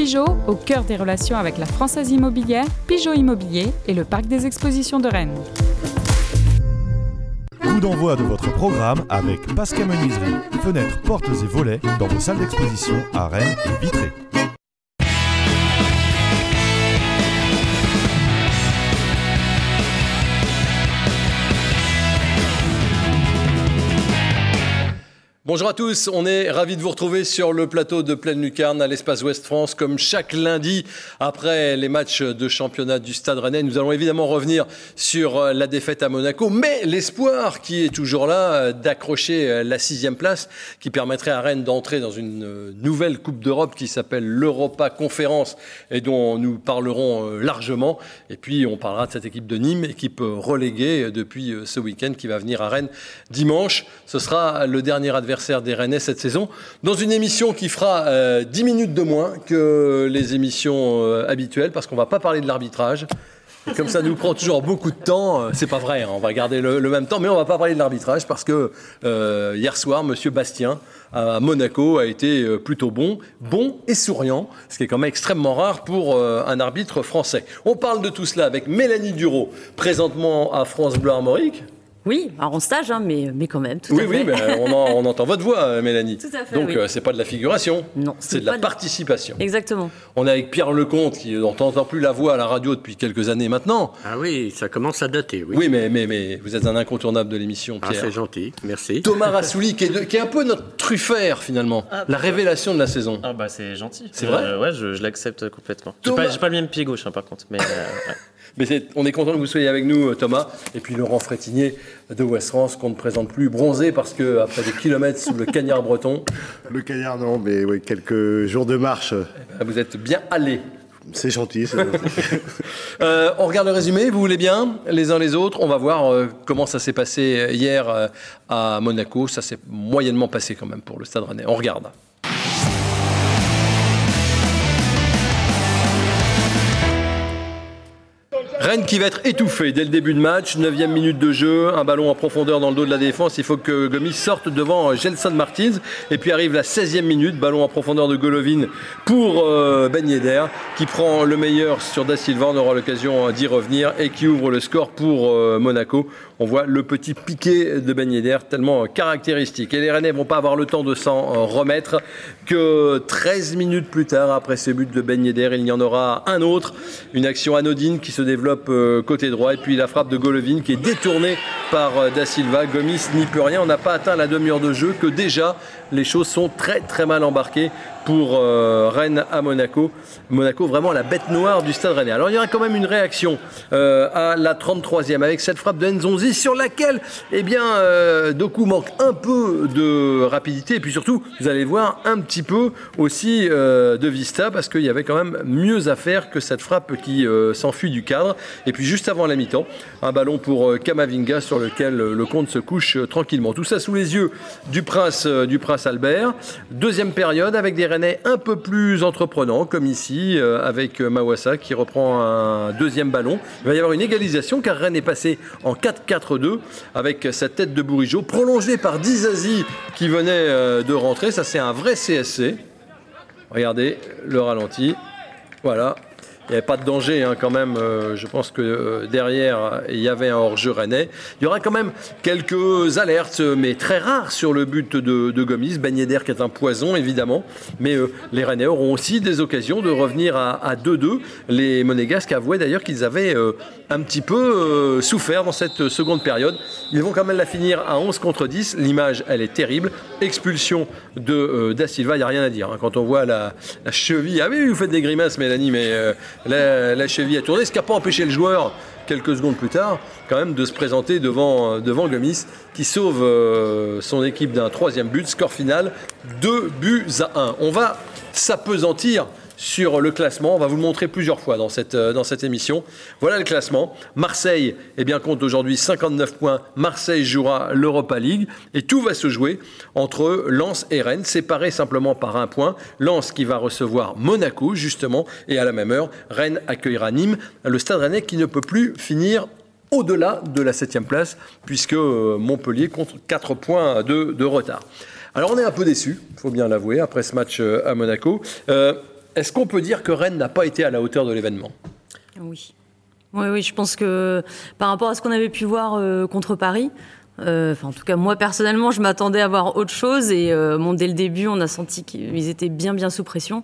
Pigeot, au cœur des relations avec la Française Immobilière, Pigeot Immobilier et le Parc des Expositions de Rennes. Coup d'envoi de votre programme avec Pascal Menuiserie, fenêtres, portes et volets dans vos salles d'exposition à Rennes et Vitré. Bonjour à tous, on est ravis de vous retrouver sur le plateau de Pleine Lucarne à l'Espace Ouest France, comme chaque lundi après les matchs de championnat du Stade Rennais. Nous allons évidemment revenir sur euh, la défaite à Monaco, mais l'espoir qui est toujours là euh, d'accrocher euh, la sixième place, qui permettrait à Rennes d'entrer dans une nouvelle Coupe d'Europe qui s'appelle l'Europa Conférence et dont nous parlerons largement. Et puis on parlera de cette équipe de Nîmes, équipe reléguée depuis ce week-end qui va venir à Rennes dimanche. Ce sera le dernier adversaire des Rennais cette saison, dans une émission qui fera 10 euh, minutes de moins que les émissions euh, habituelles, parce qu'on ne va pas parler de l'arbitrage. Comme ça nous prend toujours beaucoup de temps, euh, c'est pas vrai, hein, on va garder le, même temps, mais on va pas parler de l'arbitrage parce que hier soir, Monsieur Bastien à Monaco a été plutôt bon, bon et souriant, ce qui est quand même extrêmement rare pour un arbitre français. On parle de tout cela avec Mélanie Duro, présentement à France Bleu Armorique. Oui, en stage, hein, mais, mais quand même. Tout oui, oui, mais on, on, entend votre voix, euh, Mélanie. Tout à fait. Donc, euh, c'est pas de la figuration. Non, c'est de la participation. Exactement. On est avec Pierre Lecomte, qui n'entend plus la voix à la radio depuis quelques années maintenant. Ah oui, ça commence à dater, oui. Oui, mais, mais, mais vous êtes un incontournable de l'émission, ah, Pierre. Ah, c'est gentil, merci. Thomas Rassouli, qui est, qui est un peu notre truffère, finalement. Ah, la révélation de la saison. Ah, bah, c'est gentil. C'est vrai euh, Ouais, je, l'accepte complètement. J'ai pas, pas, le même pied gauche, hein, par contre. Mais, Mais on est content que vous soyez avec nous, euh, Thomas. Et puis Laurent Frétinier de West France, qu'on ne présente plus, bronzé parce que après des kilomètres sous le cagnard breton. Le cagnard, non, mais oui, quelques jours de marche. Eh ben, vous êtes bien allé. C'est gentil. euh, on regarde le résumé, vous voulez bien, les uns les autres. On va voir euh, comment ça s'est passé hier euh, à Monaco. Ça s'est moyennement passé quand même pour le Stade Rennais. On regarde. Rennes qui va être étouffé dès le début de match, 9 minute de jeu, un ballon en profondeur dans le dos de la défense. Il faut que Gomis sorte devant Gelson Martins. Et puis arrive la 16e minute, ballon en profondeur de Golovin pour euh, Ben qui prend le meilleur sur Da Silva. On aura l'occasion d'y revenir et qui ouvre le score pour euh, Monaco. On voit le petit piqué de Ben Yedder tellement caractéristique. Et les Rennais vont pas avoir le temps de s'en remettre que 13 minutes plus tard, après ce but de Ben Yedder, il y en aura un autre. Une action anodine qui se développe euh, côté droit. Et puis la frappe de Golovin qui est détournée par euh, Da Silva. Gomis n'y peut rien. On n'a pas atteint la demi-heure de jeu que déjà les choses sont très très mal embarquées pour euh, Rennes à Monaco. Monaco, vraiment la bête noire du stade rennais. Alors il y aura quand même une réaction euh, à la 33e avec cette frappe de Nzonzi sur laquelle eh bien, Doku manque un peu de rapidité et puis surtout, vous allez voir un petit peu aussi de vista parce qu'il y avait quand même mieux à faire que cette frappe qui s'enfuit du cadre. Et puis juste avant la mi-temps, un ballon pour Kamavinga sur lequel le compte se couche tranquillement. Tout ça sous les yeux du prince, du prince Albert. Deuxième période avec des Rennais un peu plus entreprenants, comme ici, euh, avec Mawassa qui reprend un deuxième ballon. Il va y avoir une égalisation car Rennes est passé en 4-4-2 avec sa tête de Bourigeau, prolongée par Dizazi qui venait euh, de rentrer. Ça, c'est un vrai CSC. Regardez le ralenti. Voilà, il n'y avait pas de danger hein, quand même. Euh, je pense que euh, derrière, il y avait un hors-jeu rennais. Il y aura quand même quelques alertes, mais très rares sur le but de, de Gomis. Ben d'air qui est un poison, évidemment. Mais euh, les Rennais auront aussi des occasions de revenir à 2-2. Les Monégasques avouaient d'ailleurs qu'ils avaient un petit peu souffert dans cette seconde période. Ils vont quand même la finir à 11 contre 10. L'image, elle est terrible. Expulsion de Da Silva, il n'y a rien à dire. Hein. Quand on voit la, cheville, ah oui, vous faites des grimaces, Mélanie, mais la, cheville a tourné, ce qui n'a pas empêché le joueur, quelques secondes plus tard, quand même de se présenter devant, devant Gomis, qui sauve euh, son équipe d'un troisième but. Score final, 2 buts à 1. On va s'apesantir sur le classement. On va vous le montrer plusieurs fois dans cette, euh, dans cette émission. Voilà le classement. Marseille eh bien, compte aujourd'hui 59 points. Marseille jouera l'Europa League et tout va se jouer entre Lens et Rennes, séparés simplement par un point. Lens qui va recevoir Monaco, justement, et à la même heure, Rennes accueillera Nîmes, le stade rennais qui ne peut plus finir au-delà de la 7 place, puisque euh, Montpellier compte 4 points de, retard. Alors on est un peu déçu, il faut bien l'avouer, après ce match euh, à Monaco. Est-ce qu'on peut dire que Rennes n'a pas été à la hauteur de l'événement? Oui. Oui, oui, je pense que par rapport à ce qu'on avait pu voir euh, contre Paris, euh, en tout cas, moi personnellement, je m'attendais à voir autre chose et euh, dès le début, on a senti qu'ils étaient bien, bien sous pression.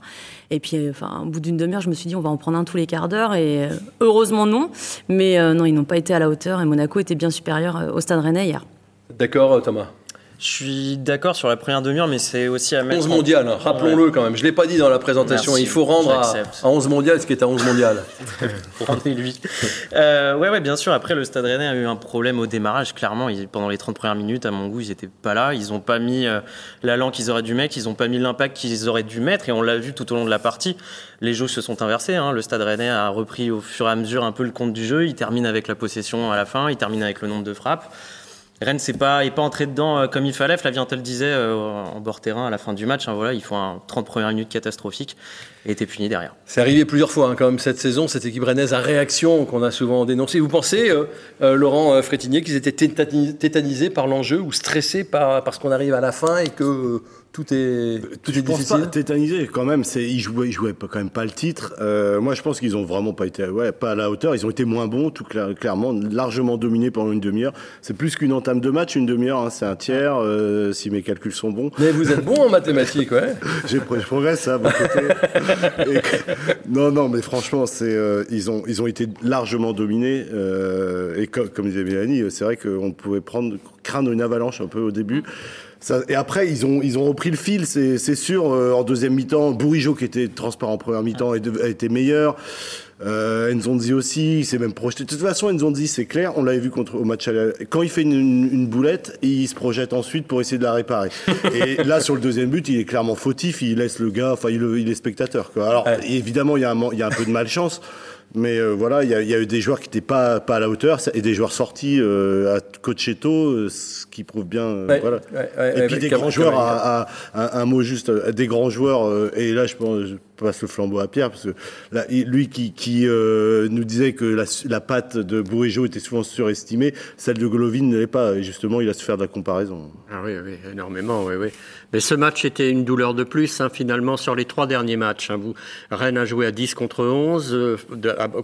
Et puis, euh, enfin, au bout d'une demi-heure, je me suis dit, on va en prendre un tous les quarts d'heure et heureusement non. Mais non, ils n'ont pas été à la hauteur et Monaco était bien supérieur au Stade Rennais hier. D'accord, Thomas. Je suis d'accord sur la première demi-heure, mais c'est aussi à mettre. 11 mondial, hein, rappelons-le quand même. Je ne l'ai pas dit dans la présentation. Il faut rendre à, 11 mondial ce qui est à 11 mondial. Rendez-lui. Euh, ouais, ouais, bien sûr. Après, le Stade Rennais a eu un problème au démarrage. Clairement, pendant les 30 premières minutes, à mon goût, ils n'étaient pas là. Ils n'ont pas mis euh, l'allant qu'ils auraient dû mettre. Ils n'ont pas mis l'impact qu'ils auraient dû mettre. Et on l'a vu tout au long de la partie. Les jeux se sont inversés. Hein. Le Stade Rennais a repris au fur et à mesure un peu le compte du jeu. Il termine avec la possession à la fin. Il termine avec le nombre de frappes. Rennes n'est pas, pas entré dedans euh, comme il fallait. Flavien te le disait euh, en bord terrain à la fin du match. Hein, voilà, il faut un 30 premières minutes catastrophique et était puni derrière. C'est arrivé plusieurs fois hein, quand même cette saison, cette équipe rennaise à réaction qu'on a souvent dénoncée. Vous pensez, euh, Laurent Frétinier, qu'ils étaient tétanisés par l'enjeu ou stressés par, parce qu'on arrive à la fin et que tout est, tout je est pense difficile. Pas tétanisé quand même. C'est, ils jouaient, ils jouaient quand même pas le titre. Euh, moi, je pense qu'ils ont vraiment pas été, ouais, pas à la hauteur. Ils ont été moins bons, tout clairement, largement dominés pendant une demi-heure. C'est plus qu'une entame de match, une demi-heure. Hein, c'est un tiers, euh, si mes calculs sont bons. Mais vous êtes bon en mathématiques, ouais. J'ai, je progresse, à mon côté. non, non, mais franchement, c'est, euh, ils ont, ils ont été largement dominés. Euh, et comme, comme disait Mélanie, c'est vrai qu'on pouvait prendre, craindre une avalanche un peu au début et après, ils ont, ils ont repris le fil, c'est sûr. Euh, en deuxième mi-temps, Bourigeau, qui était transparent en première mi-temps, a été meilleur. Euh, Nzonzi aussi, il s'est même projeté. De toute façon, Nzonzi, c'est clair, on l'avait vu contre, au match Quand il fait une, boulette, il se projette ensuite pour essayer de la réparer. et là, sur le deuxième but, il est clairement fautif, il laisse le gars, enfin, il, il, est spectateur. Quoi. Alors, évidemment, il y, a un, il y a un peu de malchance. Mais euh, voilà, il y, y, a eu des joueurs qui n'étaient pas, pas à la hauteur et des joueurs sortis euh, à Cocheto, euh, ce qui prouve bien. voilà. et puis des grands joueurs, à, un mot juste, des grands joueurs, et là je pense, passe le flambeau à Pierre, parce que là, lui qui, qui euh, nous disait que la, la patte de Bourigeau était souvent surestimée, celle de Golovin ne l'est pas. Et justement, il a su faire de la comparaison. Ah oui, oui, énormément, oui, oui. Mais ce match était une douleur de plus, hein, finalement, sur les trois derniers matchs. Hein. Vous, Rennes a joué à 10 contre 11 euh,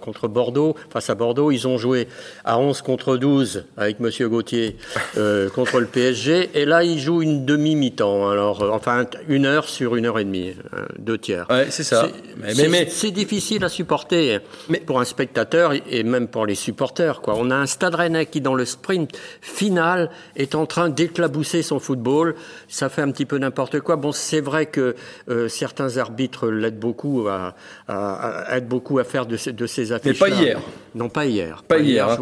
contre Bordeaux, face à Bordeaux. Ils ont joué à 11 contre 12 avec Monsieur Gauthier euh, contre le PSG. Et là, ils jouent une demi-mi-temps. Alors, enfin, une heure sur une heure et demie, deux tiers. Ouais, c'est ça. C'est difficile à supporter mais, pour un spectateur et même pour les supporters. Quoi. On a un Stade Rennais qui, dans le sprint final, est en train d'éclabousser son football. Ça fait un petit peu n'importe quoi. Bon, c'est vrai que euh, certains arbitres l'aident beaucoup à, à, beaucoup à faire de, de ces affiches. Mais pas hier. Non, pas hier. Pas, hier. Hein.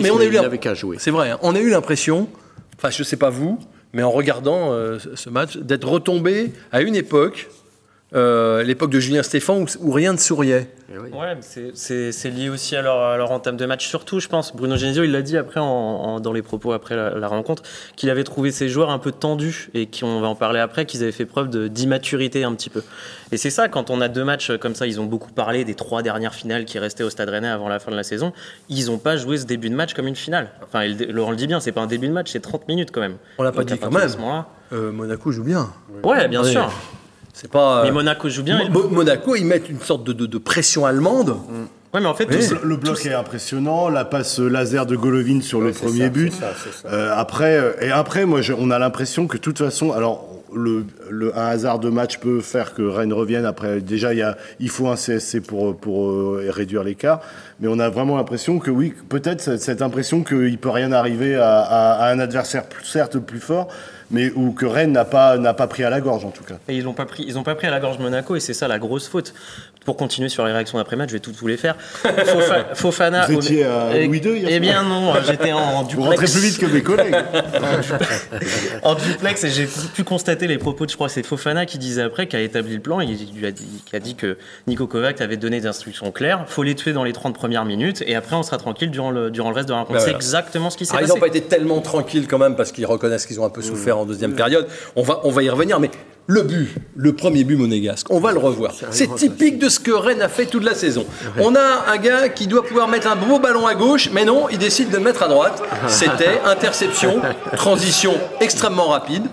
mais on a eu qu'à jouer. C'est vrai. Hein. On a eu l'impression, enfin, je sais pas vous, mais en regardant euh, ce match, d'être retombé à une époque euh, l'époque de Julien Stéphan où, rien ne souriait. Eh ouais, c'est lié aussi à leur, à leur, entame de match, surtout, je pense. Bruno Genesio, il l'a dit après en, dans les propos après la, rencontre, qu'il avait trouvé ses joueurs un peu tendus et qu'on va en parler après, qu'ils avaient fait preuve d'immaturité un petit peu. Et c'est ça, quand on a deux matchs comme ça, ils ont beaucoup parlé des trois dernières finales qui restaient au Stade Rennais avant la fin de la saison. Ils n'ont pas joué ce début de match comme une finale. Enfin, Laurent le dit bien, c'est pas un début de match, c'est 30 minutes quand même. On l'a pas dit quand même. Euh, Monaco joue bien. Ouais, bien sûr. C'est pas. Mais Monaco joue bien. Monaco, ils mettent une sorte de, pression allemande. Mm. Ouais, mais en fait, le bloc est impressionnant. La passe laser de Golovin sur le premier but. Euh, après, euh, et après, moi, on a l'impression que de toute façon, alors le, un hasard de match peut faire que Rennes revienne. Après, déjà, il, y a, il faut un CSC pour, pour euh, réduire l'écart. Mais on a vraiment l'impression que oui, peut-être cette impression qu'il peut rien arriver à, à un adversaire certes plus fort mais où que Rennes n'a pas, pas pris à la gorge en tout cas. Et ils n'ont pas, pas pris à la gorge Monaco et c'est ça la grosse faute. Pour continuer sur les réactions d'après-match, je vais toutes vous les faire. Fofana. Vous étiez à Louis II Eh bien non, j'étais en, duplex. Vous rentrez plus vite que mes collègues. en duplex et j'ai pu constater les propos de, je crois, c'est Fofana qui disait après, qui a établi le plan, il, lui a dit, qui a dit que Nico Kovac avait donné des instructions claires. Faut les tuer dans les 30 premières minutes et après on sera tranquille durant le, durant le reste de la rencontre. Bah c'est exactement ce qui s'est passé. Ils n'ont pas été tellement tranquilles quand même parce qu'ils reconnaissent qu'ils ont un peu souffert en deuxième période. On va, on va y revenir, mais le but, le premier but monégasque, on va le revoir. C'est typique de ce que Rennes a fait toute la saison. On a un gars qui doit pouvoir mettre un beau ballon à gauche, mais non, il décide de le mettre à droite. C'était interception, transition extrêmement rapide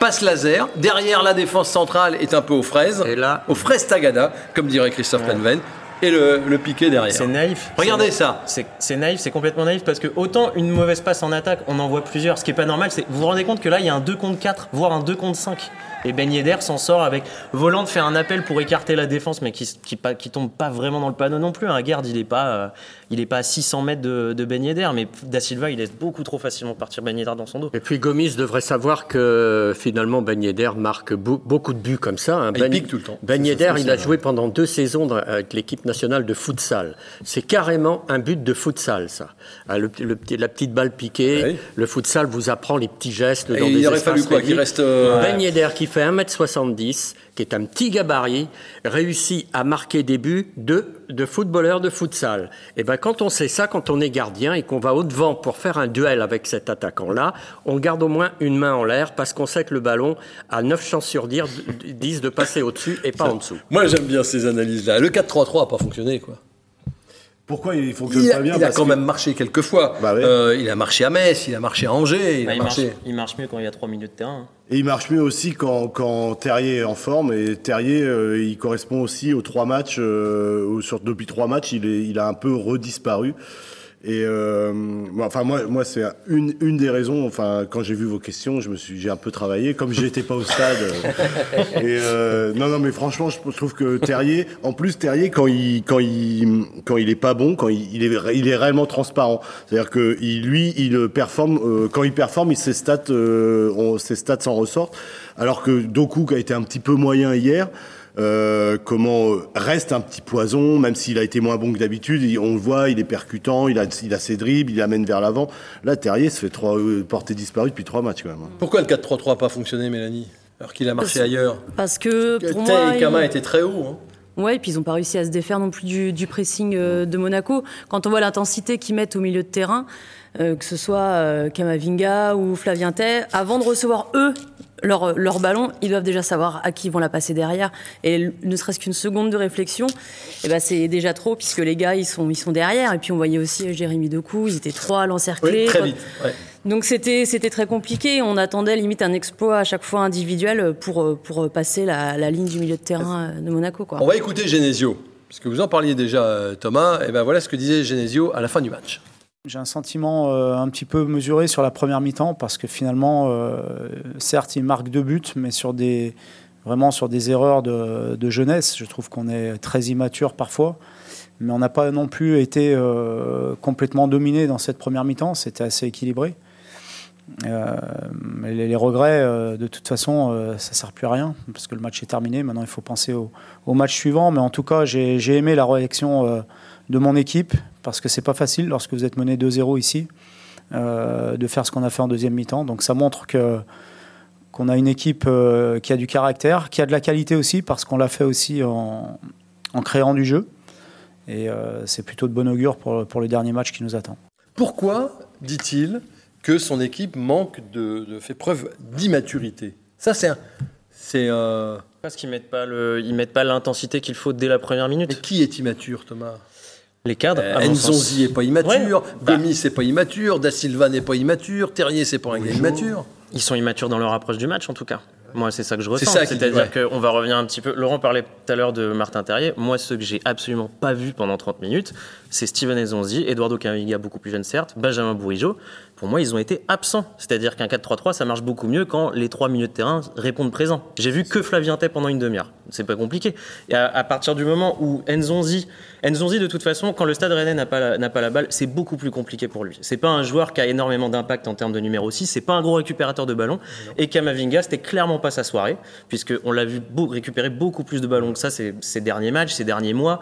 passe laser. Derrière, la défense centrale est un peu aux fraises. Et là- Aux fraises Tagada, comme dirait Christophe Penven. Et le, le piqué derrière. C'est naïf. Regardez ça. C'est c'est naïf, c'est complètement naïf parce que autant une mauvaise passe en attaque, on en voit plusieurs. Ce qui est pas normal, c'est vous vous rendez compte que là il y a un 2 contre 4, voire un 2 contre 5. Et Ben Yedder s'en sort avec Voland fait un appel pour écarter la défense, mais qui, qui, pas- qui tombe pas vraiment dans le panneau non plus. Un garde, il est pas, euh, il est pas à 600 mètres de, de Ben Yedder, mais Da Silva, il laisse beaucoup trop facilement partir Ben Yedder dans son dos. Et puis Gomis devrait savoir que finalement Ben Yedder marque beau- beaucoup de buts comme ça. hein. Il Ben, pique tout le temps. Ben Yedder, il a joué pendant deux saisons dans- avec l'équipe nationale de futsal. C'est carrément un but de futsal, ça. Ah, le- le petit- la petite balle piquée, Oui. le futsal vous apprend les petits gestes Et dans il des aurait espaces fallu quoi, qu'il reste, euh, Ben Yedder qui fait 1m70, qui est un petit gabarit, réussit à marquer des buts de, de footballeur de futsal. Et ben quand on sait ça, quand on est gardien et qu'on va au devant pour faire un duel avec cet attaquant-là, on garde au moins une main en l'air parce qu'on sait que le ballon a 9 chances sur 10 10 de passer au-dessus et pas en dessous. Moi, j'aime bien ces analyses-là. Le 4-3-3 n'a pas fonctionné, quoi. Pourquoi il fonctionne Il a, pas bien il a quand que- même marché quelques fois. Bah ouais. Euh, il a marché à Metz, il a marché à Angers, il Bah, a il, marche, marché. il marche mieux quand il y a 3 minutes de terrain. Et il marche mieux aussi quand, quand Terrier est en forme. Et Terrier, euh, il correspond aussi aux trois matchs. euh, sur, depuis trois matchs, il, est, il a un peu redisparu. Et euh, bon, enfin moi, moi c'est une, une des raisons. Enfin, quand j'ai vu vos questions, je me suis, j'ai un peu travaillé, comme j'étais pas au stade. et euh, non, non, mais franchement, je, trouve que Terrier, en plus Terrier, quand il, quand il, quand il est pas bon, quand il, il est, il est réellement transparent. C'est-à-dire que il, lui, il performe. euh, quand il performe, il, ses stats, euh, on- ses stats s'en ressortent. Alors que Doku, qui a été un petit peu moyen hier. Euh, comment euh, reste un petit poison, même s'il a été moins bon que d'habitude. On le voit, il est percutant, il a, il a ses dribbles, il amène vers l'avant. Là, Terrier se fait trois, euh, porter disparu depuis trois matchs quand même. hein. Pourquoi le 4-3-3 n'a pas fonctionné, Mélanie Alors qu'il a marché Parce- ailleurs? Parce que pour Tay moi, et Kama il- étaient très hauts. hein. Ouais, et puis ils n'ont pas réussi à se défaire non plus du, du pressing euh, de Monaco. Quand on voit l'intensité qu'ils mettent au milieu de terrain, euh, que ce soit euh, Kamavinga ou Flavien Tay, avant de recevoir eux leur, leur ballon, ils doivent déjà savoir à qui ils vont la passer derrière. Et ne serait-ce qu'une seconde de réflexion, eh ben c'est déjà trop, puisque les gars, ils sont, ils sont derrière. Et puis on voyait aussi euh, Jérémy Decou, ils étaient trois à l'encercler. Oui, très vite. ouais. donc c'était c'était très compliqué. On attendait limite un exploit à chaque fois individuel pour pour passer la, la ligne du milieu de terrain euh, de Monaco quoi. On va écouter Genesio. Puisque vous en parliez déjà, euh, Thomas. Et ben voilà ce que disait Genesio à la fin du match. J'ai un sentiment euh, un petit peu mesuré sur la première mi-temps parce que finalement, euh, certes, il marque deux buts, mais sur des, vraiment sur des erreurs de, jeunesse. Je trouve qu'on est très immature parfois, mais on n'a pas non plus été euh, complètement dominé dans cette première mi-temps. C'était assez équilibré. Les, regrets, de toute façon, ça ne sert plus à rien parce que le match est terminé. Maintenant, il faut penser au, match suivant. Mais en tout cas, j'ai aimé la réaction de mon équipe parce que c'est pas facile lorsque vous êtes mené 2-0 ici euh, de faire ce qu'on a fait en deuxième mi-temps. Donc ça montre que qu'on a une équipe euh, qui a du caractère, qui a de la qualité aussi parce qu'on l'a fait aussi en, en créant du jeu. Et euh, c'est plutôt de bon augure pour, pour le dernier match qui nous attend. Pourquoi dit-il que son équipe manque de, de fait preuve d'immaturité? Ça, c'est un. C'est euh, Parce qu'ils mettent pas le, ils mettent pas l'intensité qu'il faut dès la première Mais minute. qui est immature, Thomas? Les cadres. Euh. Nzonzi n'est pas immature, Ouais, bah- Gomis c'est pas immature, Da Silva n'est pas immature, Terrier c'est pas un gars immature. Ils sont immatures dans leur approche du match, en tout cas. Moi, c'est ça que je C'est ressens. C'est-à-dire ouais. qu'on va revenir un petit peu. Laurent parlait tout à l'heure de Martin Terrier. Moi, ce que j'ai absolument pas vu pendant 30 minutes, c'est Steven Ezonzi, Eduardo Camavinga, beaucoup plus jeune certes, Benjamin Bourigeau. Pour moi, ils ont été absents. C'est-à-dire qu'un 4-3-3, ça marche beaucoup mieux quand les trois milieux de terrain répondent présents. J'ai vu que Flavien Tay pendant une demi-heure. C'est pas compliqué. Et à, à partir du moment où Enzonzi, Enzonzi, de toute façon, quand le Stade Rennais n'a pas la, pas la balle, c'est beaucoup plus compliqué pour lui. C'est pas un joueur qui a énormément d'impact en termes de numéro 6, c'est pas un gros récupérateur de ballon. Et Kamavinga, c'était clairement pas sa soirée, puisqu'on l'a vu récupérer beaucoup plus de ballons que ça ces, ces derniers matchs, ces derniers mois.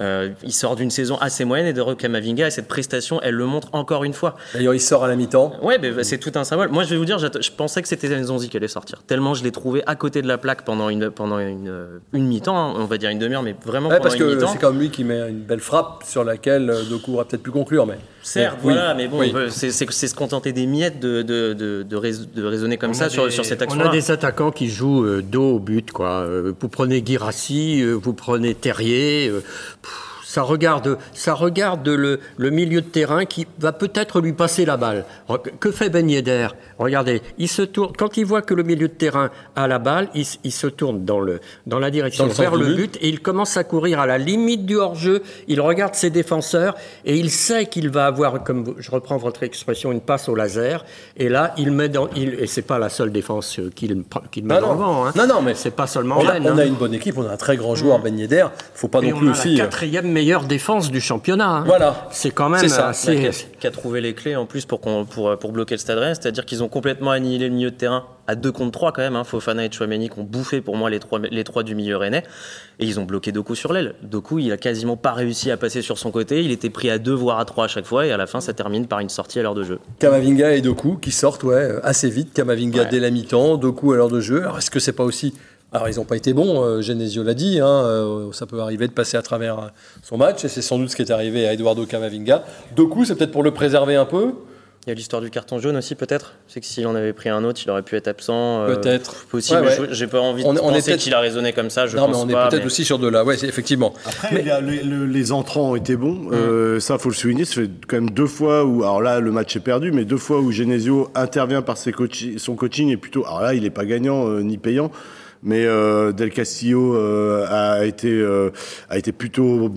Euh, il sort d'une saison assez moyenne et de Kamavinga, et cette prestation, elle le montre encore une fois. D'ailleurs, il sort à la mi-temps. Ouais, c'est tout un symbole. Moi, je vais vous dire, je pensais que c'était Nzonzi qui allait sortir. Tellement je l'ai trouvé à côté de la plaque pendant une, pendant une, euh, une mi-temps, hein, on va dire une demi-heure, mais vraiment Ouais, pendant parce une que c'est comme lui qui met une belle frappe sur laquelle euh, Doku aura peut-être pu conclure. Mais... Certes, Oui, voilà, mais bon, oui. c'est c'est- c'est se contenter des miettes de, de, de, de, rais- de raisonner comme On ça sur, des- sur cet On a des attaquants qui jouent euh, dos au but. Quoi. Euh, Vous prenez Girassi, euh, vous prenez Terrier. euh, pff, ça regarde, ça regarde le, le milieu de terrain qui va peut-être lui passer la balle. Que fait Ben Yedder? Regardez, il se tourne, quand il voit que le milieu de terrain a la balle, il, il se tourne dans, le, dans la direction vers le but et il commence à courir à la limite du hors-jeu. Il regarde ses défenseurs et il sait qu'il va avoir, comme je reprends votre expression, une passe au laser. Et là, il met dans, il, et c'est pas la seule défense qu'il qu'il met Ah dans le vent. Hein. Non, non, mais c'est pas seulement On a, Rennes, on a hein. une bonne équipe, on a un très grand joueur, Ben Yedder. Faut pas Et non on plus a aussi. la euh, quatrième meilleure défense du championnat. hein. Voilà. C'est quand même C'est ça. assez. Qui a, qui a trouvé les clés en plus pour, pour, pour bloquer le Stade Rennais, c'est-à-dire qu'ils ont complètement annihilé le milieu de terrain à 2 contre 3 quand même. Hein. Fofana et Chouameni qui ont bouffé pour moi les trois, les trois du milieu rennais et ils ont bloqué Doku sur l'aile. Doku, il a quasiment pas réussi à passer sur son côté, il était pris à 2 voire à 3 à chaque fois et à la fin ça termine par une sortie à l'heure de jeu. Kamavinga et Doku qui sortent ouais, euh, assez vite. Kamavinga Ouais. dès la mi-temps, Doku à l'heure de jeu. Alors est-ce que c'est pas aussi. Alors ils n'ont pas été bons, euh, Genesio l'a dit, hein, euh, ça peut arriver de passer à travers euh, son match et c'est sans doute ce qui est arrivé à Eduardo Kamavinga. Doku, c'est peut-être pour le préserver un peu? Il y a l'histoire du carton jaune aussi peut-être? C'est que s'il en avait pris un autre, il aurait pu être absent. euh, Peut-être. Possible. Ouais, J'ai pas envie de On on penser qu'il a raisonné comme ça. Je Non, mais pense on est peut-être mais- aussi sur de là, ouais, effectivement. Après, il y a les, le- les entrants ont été bons. Euh, ça, faut le souligner. Ça fait quand même deux fois où, alors là, le match est perdu, mais deux fois où Genesio intervient par ses son coaching est plutôt. Alors là, il n'est pas gagnant euh, ni payant. Mais euh, Del Castillo euh, a été euh, a été plutôt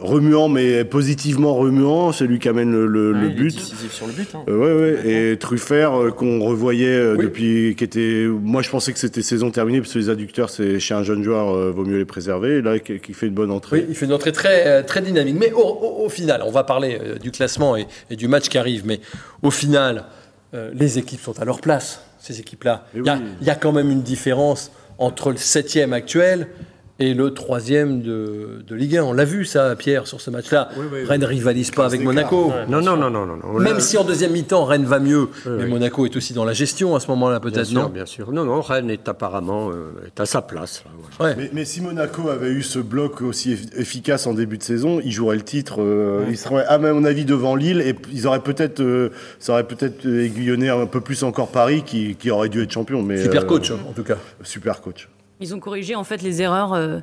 remuant, mais positivement remuant. C'est lui qui amène le, le- Ouais, le il est but. décisif sur le but. hein. Ouais, ouais. Et Truffert, qu'on revoyait Oui. depuis, qui était, moi je pensais que c'était saison terminée parce que les adducteurs, c'est chez un jeune joueur, vaut mieux les préserver. Et là, qui, fait une bonne entrée. Oui, il fait une entrée très, très dynamique. Mais au, au- au final, on va parler du classement et, et du match qui arrive, mais au final, les équipes sont à leur place, ces équipes-là. Mais Il y, a- oui. il y a quand même une différence entre le septième actuel et le troisième de, de Ligue 1. On l'a vu ça, Pierre, sur ce match-là. Rennes ne rivalise pas avec. Monaco. Non, non, non, non, non, non. Même si en deuxième mi-temps, Rennes va mieux, mais oui. Monaco est aussi dans la gestion à ce moment-là, peut-être, sûr, non bien sûr. Non, non, Rennes est apparemment euh, est à sa place. là, voilà. Ouais. Mais, mais si Monaco avait eu ce bloc aussi eff- efficace en début de saison, ils joueraient le titre. euh, Ils seraient, à mon avis, devant Lille et ils auraient peut-être, euh, ça aurait peut-être aiguillonné un peu plus encore Paris, qui, qui aurait dû être champion. Mais Super euh, coach, hein, en tout cas. Super coach. Ils ont corrigé en fait les erreurs euh,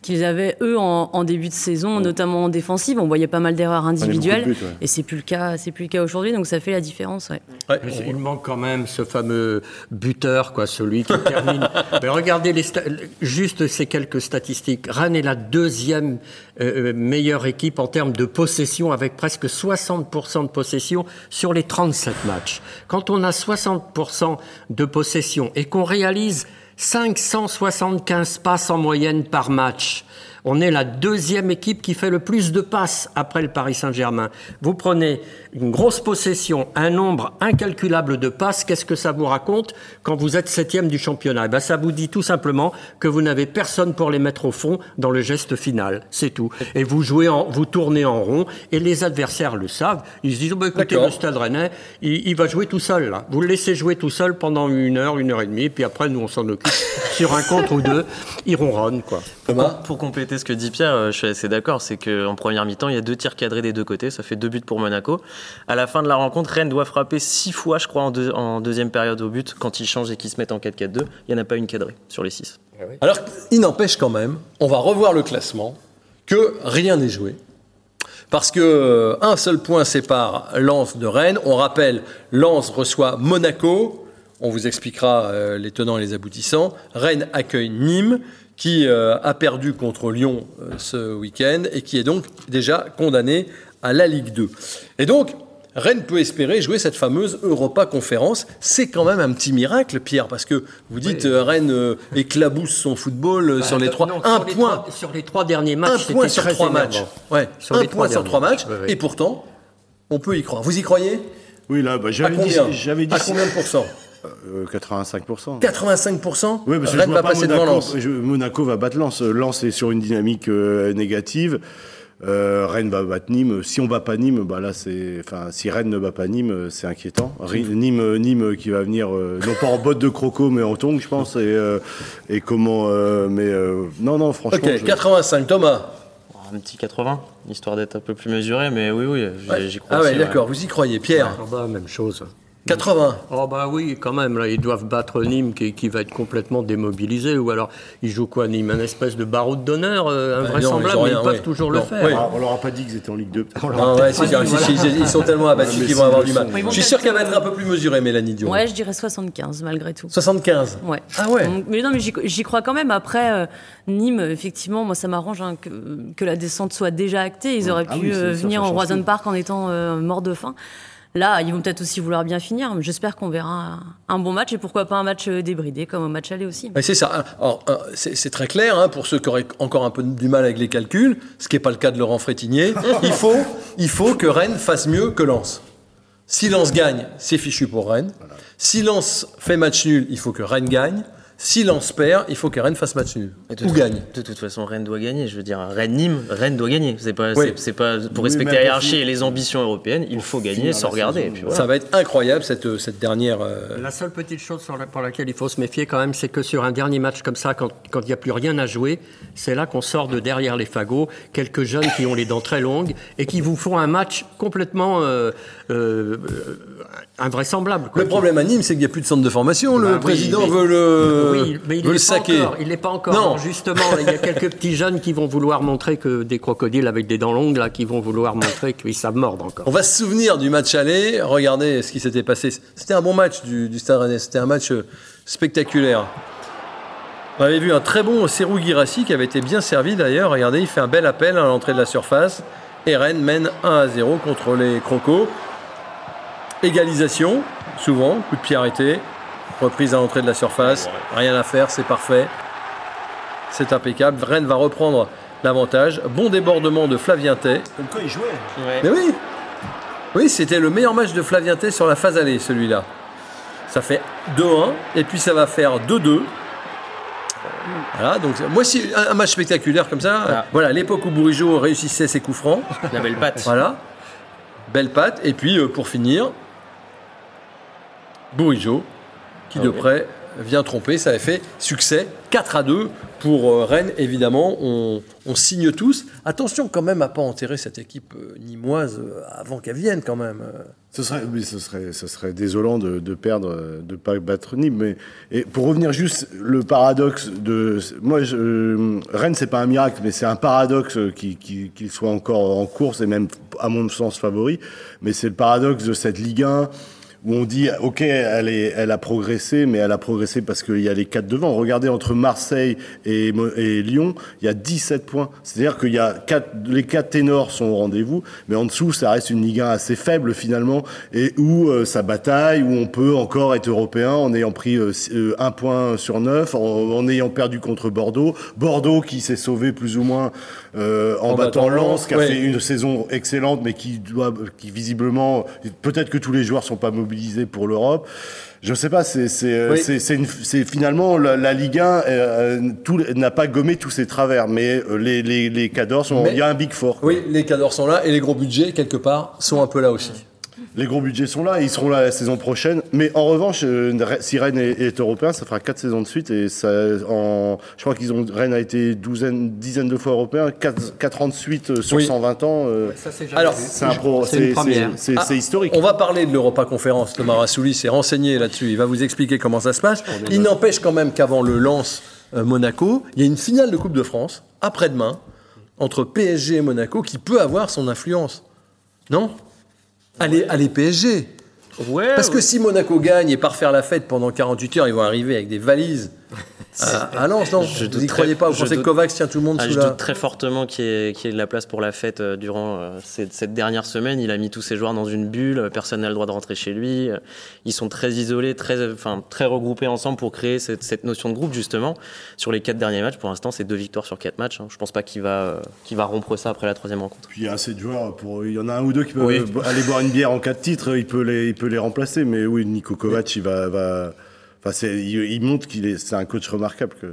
qu'ils avaient eux en, en début de saison, notamment en défensive. On voyait pas mal d'erreurs individuelles, beaucoup de buts, ouais. et c'est plus le cas, c'est plus le cas aujourd'hui. Donc ça fait la différence. Ouais. Ouais, Mais on- Il manque quand même ce fameux buteur, quoi, celui qui termine. Mais regardez les sta- juste ces quelques statistiques. Rennes est la deuxième euh, euh, meilleure équipe en termes de possession, avec presque 60% de possession sur les 37 matchs. Quand on a 60% de possession et qu'on réalise 575 passes en moyenne par match. On est la deuxième équipe qui fait le plus de passes après le Paris Saint-Germain. Vous prenez une grosse possession, un nombre incalculable de passes, qu'est-ce que ça vous raconte quand vous êtes septième du championnat? Eh ben, Ça vous dit tout simplement que vous n'avez personne pour les mettre au fond dans le geste final. C'est tout. Et vous jouez, en, vous tournez en rond et les adversaires le savent. Ils se disent, bah, écoutez, le Stade Rennais, il, il va jouer tout seul. Là. Vous le laissez jouer tout seul pendant une heure, une heure et demie, puis après, nous, on s'en occupe. Sur un contre ou deux, il ronronne, quoi. Thomas Pour compléter ce que dit Pierre, euh, je suis assez d'accord. C'est qu'en première mi-temps, il y a deux tirs cadrés des deux côtés. Ça fait deux buts pour Monaco. À la fin de la rencontre, Rennes doit frapper six fois, je crois, en, deux- en deuxième période au but. Quand ils changent et qu'ils se mettent en 4-4-2, il n'y en a pas une cadrée sur les six. Alors, il n'empêche quand même, on va revoir le classement, que rien n'est joué. Parce que euh, un seul point sépare Lens de Rennes. On rappelle, Lens reçoit Monaco. On vous expliquera euh, les tenants et les aboutissants. Rennes accueille Nîmes, qui euh, a perdu contre Lyon euh, ce week-end et qui est donc déjà condamné à la Ligue 2. Et donc, Rennes peut espérer jouer cette fameuse Europa Conférence. C'est quand même un petit miracle, Pierre, parce que vous dites euh, Rennes euh, éclabousse son football euh, sur les trois. Non, un sur les point, trois- sur les trois derniers un matchs, point c'était sur très trois matchs. Ouais, Sur un les point trois sur trois derniers matchs. Et pourtant, on peut y croire. Vous y croyez? Oui, là, bah, j'avais dit, j'avais dit À combien de pourcents? Euh, 85%. 85% Oui, parce que je Rennes vois va pas passer devant Monaco, Lens. je- Monaco va battre Lens. Lens est sur une dynamique euh, négative. Euh, Rennes va battre Nîmes. Si on bat pas Nîmes, bah là c'est, enfin, si Rennes ne bat pas Nîmes, euh, c'est inquiétant. Nîmes, euh, Nîmes qui va venir, euh, non pas en botte de croco, mais en tongs, je pense. Et, euh, et comment, euh, mais euh, non, non, franchement. Ok, je- 85, Thomas. Un petit 80, histoire d'être un peu plus mesuré, mais oui, oui, j'y- Ouais. crois Ah ouais, d'accord, vous y croyez. Pierre Ah bah, même chose. 80 Oh bah oui, quand même, là, ils doivent battre Nîmes qui, qui va être complètement démobilisé, ou alors ils jouent quoi Nîmes? Un espèce de baroud d'honneur euh, invraisemblable, ils mais ils rien, peuvent toujours Non, le faire. oui. Ah, on leur a pas dit qu'ils étaient en Ligue 2. Ah ouais, ils sont tellement abattus qu'ils vont avoir du mal. Je suis sûr qu'elle va être un peu plus mesurée, Mélanie Dion. Ouais, je dirais 75 malgré tout. 75 Ouais. Ah ouais Donc, Mais non, mais j'y crois quand même. Après, euh, Nîmes, effectivement, moi, ça m'arrange hein, que, que la descente soit déjà actée. Ils auraient Ah pu euh, venir au Roison. Park en étant euh, morts de faim. Là, ils vont peut-être aussi vouloir bien finir. mais J'espère qu'on verra un bon match et pourquoi pas un match euh, débridé comme au match aller aussi. C'est ça. Alors, euh, c'est c'est très clair hein, pour ceux qui auraient encore un peu du mal avec les calculs, ce qui n'est pas le cas de Laurent Frétinier. il, faut, il faut que Rennes fasse mieux que Lens. Si Lens gagne, c'est fichu pour Rennes. Si Lens fait match nul, il faut que Rennes gagne. Si Lens perd, il faut que Rennes fasse match nul. Ou toute- gagne. De toute façon, Rennes doit gagner. Je veux dire, Rennes-Nîmes, Rennes doit gagner. C'est pas, Oui. c'est- c'est pas pour Oui, respecter mais la hiérarchie et les ambitions européennes. Il faut gagner sans regarder. saison, et puis voilà. Ça va être incroyable cette, cette dernière. euh, La seule petite chose sur la- pour laquelle il faut se méfier quand même, c'est que sur un dernier match comme ça, quand quand il n'y a plus rien à jouer, c'est là qu'on sort de derrière les fagots, quelques jeunes qui ont les dents très longues et qui vous font un match complètement euh, euh, euh, invraisemblable. quoi. Le problème à Nîmes, c'est qu'il n'y a plus de centre de formation. Bah le oui, président mais- veut le, Oui, mais il veut le pas saquer. encore. Il n'est pas encore. Non. Alors, justement, il y a quelques petits jeunes qui vont vouloir montrer que des crocodiles avec des dents longues, là, qui vont vouloir montrer qu'ils savent mordre encore. On va se souvenir du match aller. Regardez ce qui s'était passé. C'était un bon match du, du Stade Rennais. C'était un match euh, spectaculaire. On avait vu un très bon Serou Girassi qui avait été bien servi d'ailleurs. Regardez, il fait un bel appel à l'entrée de la surface. Et Rennes mène 1 à 0 contre les Crocos. Égalisation, souvent, coup de pied arrêté. Reprise à l'entrée de la surface. Rien à faire, c'est parfait. C'est impeccable. Rennes va reprendre l'avantage. Bon débordement de Flavien Tay. Comme quoi, ils jouaient. Ouais. Mais oui Oui, c'était le meilleur match de Flavien Tay sur la phase allée, celui-là. Ça fait 2-1, et puis ça va faire 2-2. Voilà, donc moi, si un un match spectaculaire comme ça, Ah. voilà, l'époque où Bourigeau réussissait ses coups francs, La belle patte. voilà, belle patte, et puis euh, pour finir, Bourigeau, qui Ah de oui. près vient tromper, ça avait fait succès, 4 à 2 pour euh, Rennes, évidemment, on, on signe tous. Attention quand même à pas enterrer cette équipe euh, nimoise euh, avant qu'elle vienne quand même. Ce serait, oui, ce serait, ce serait désolant de, de perdre, de pas battre Nîmes. Mais et pour revenir juste le paradoxe de, moi, je, Rennes, c'est pas un miracle, mais c'est un paradoxe qu'il qui, qu'il soit encore en course et même à mon sens favori. Mais c'est le paradoxe de cette Ligue 1 où on dit, ok, elle, est, elle a progressé, mais elle a progressé parce qu'il y a les quatre devant. Regardez entre Marseille et, Lyon, il y a 17 points. C'est-à-dire quatre, les quatre ténors sont au rendez-vous, mais en dessous, ça reste une Ligue 1 assez faible finalement, et où euh, ça bataille, où on peut encore être européen en ayant pris euh, euh, un point sur neuf, en ayant perdu contre Bordeaux. Bordeaux qui s'est sauvé plus ou moins euh, en, En battant battant Lens, qui a ouais. fait une saison excellente, mais qui doit, qui visiblement, peut-être que tous les joueurs sont pas mobilisés pour l'Europe. Je sais pas, c'est c'est euh, Oui. c'est- finalement la, la Ligue 1 euh, tout- n'a pas gommé tous ses travers, mais euh, les les les cadors sont, il y a un big four. quoi. Oui, les cadors sont là et les gros budgets, quelque part, sont un peu là aussi. Les gros budgets sont là, ils seront là la saison prochaine. Mais en revanche, euh, si Rennes est, est européen, ça fera quatre saisons de suite et ça, en, je crois qu'ils ont Rennes a été douzaine, dizaine de fois européen, quatre, quatre ans de suite euh, sur Oui. 120 ans. euh, Ça, c'est jamais Alors, c'est un Ah, historique. On va parler de l'Europa Conférence. Thomas Rassouli s'est renseigné là-dessus. Il va vous expliquer comment ça se passe. Il n'empêche quand même qu'avant le lance euh, Monaco, il y a une finale de Coupe de France, après-demain, entre PSG et Monaco, qui peut avoir son influence. Non? Allez, allez PSG Ouais, Parce que si Monaco gagne et part faire la fête pendant 48 heures, ils vont arriver avec des valises à, à Lens, non Je Vous doute n'y croyez très- pas Vous je pensez que doute- Kovacs tient tout le monde Ah, sous je la... doute très fortement qu'il y, ait- qu'il y ait de la place pour la fête euh, durant euh, cette, cette dernière semaine. Il a mis tous ses joueurs dans une bulle, euh, personne n'a le droit de rentrer chez lui. Ils sont très isolés, très, enfin, très regroupés ensemble pour créer cette, cette notion de groupe, justement. Sur les quatre derniers matchs, pour l'instant, c'est deux victoires sur quatre matchs. hein. Je pense pas qu'il va, euh, qu'il va rompre ça après la troisième rencontre. Puis il y a assez de joueurs pour. Il y en a un ou deux qui peuvent Oui. aller boire une bière en cas de titre. Il peut les, il peut les remplacer. Mais oui, Nico Kovac, il va, va. Enfin, c'est, il, il montre qu'il est, c'est un coach remarquable. Que...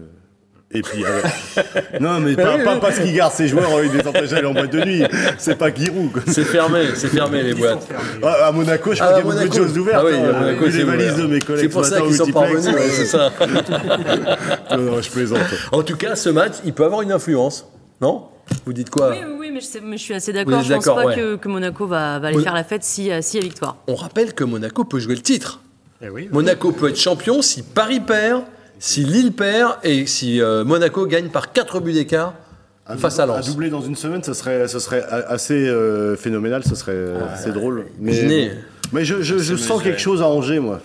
Et puis, euh, non, mais pas, pas parce qu'il garde ses joueurs, euh, il les empêche d'aller en boîte de nuit. C'est pas Giroud. quoi. C'est fermé, c'est fermé les boîtes. Ah, à Monaco, je Ah, crois qu'il y a beaucoup de choses ouvertes. Ah oui, hein. à Monaco, c'est les valises ouvert. de mes collègues C'est pour ça qu'ils sont pas revenus, ouais, c'est ça. Non, non, je plaisante. En tout cas, ce match, il peut avoir une influence, non? Vous dites quoi? Oui, oui, oui, mais je, sais- mais je suis assez Vous d'accord. Je pense d'accord, pas ouais. que, que Monaco va, va aller Mon- faire la fête si, euh, s'il y a victoire. On rappelle que Monaco peut jouer le titre. Eh oui, Monaco peut être champion si Paris perd, si Lille perd et si euh, Monaco gagne par 4 buts d'écart Un face à Lens. Un doublé dans une semaine, ce serait, ce serait a- assez euh, phénoménal, ce serait assez drôle. Mais, imaginez. mais je, je- je sens quelque chose à Angers, moi.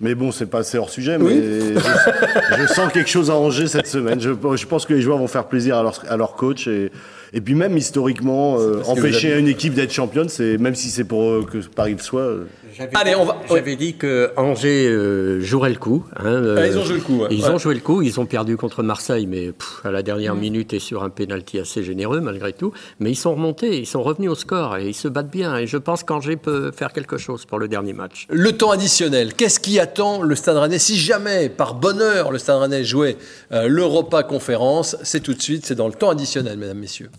Mais bon, c'est pas c'est hors sujet, mais Oui. je, je sens quelque chose à Angers cette semaine. Je, je pense que les joueurs vont faire plaisir à leur, à leur coach et, et puis même historiquement, euh, empêcher avez- une équipe d'être championne, c'est même si c'est pour euh, que Paris le soit. euh, J'avais Allez, dit- on va- J'avais dit que Angers euh, jouerait le coup. hein, euh, Ah, ils ont joué le coup, ouais. Ils Ouais. ont joué le coup. Ils ont perdu contre Marseille, mais pff, à la dernière Mm. minute et sur un pénalty assez généreux malgré tout. Mais ils sont remontés, ils sont revenus au score et ils se battent bien. Et je pense qu'Angers peut faire quelque chose pour le dernier match. Le temps additionnel, qu'est-ce qui attend le Stade Rennais Si jamais, par bonheur, le Stade Rennais jouait euh, l'Europa Conférence, c'est tout de suite, c'est dans le temps additionnel, mesdames, messieurs.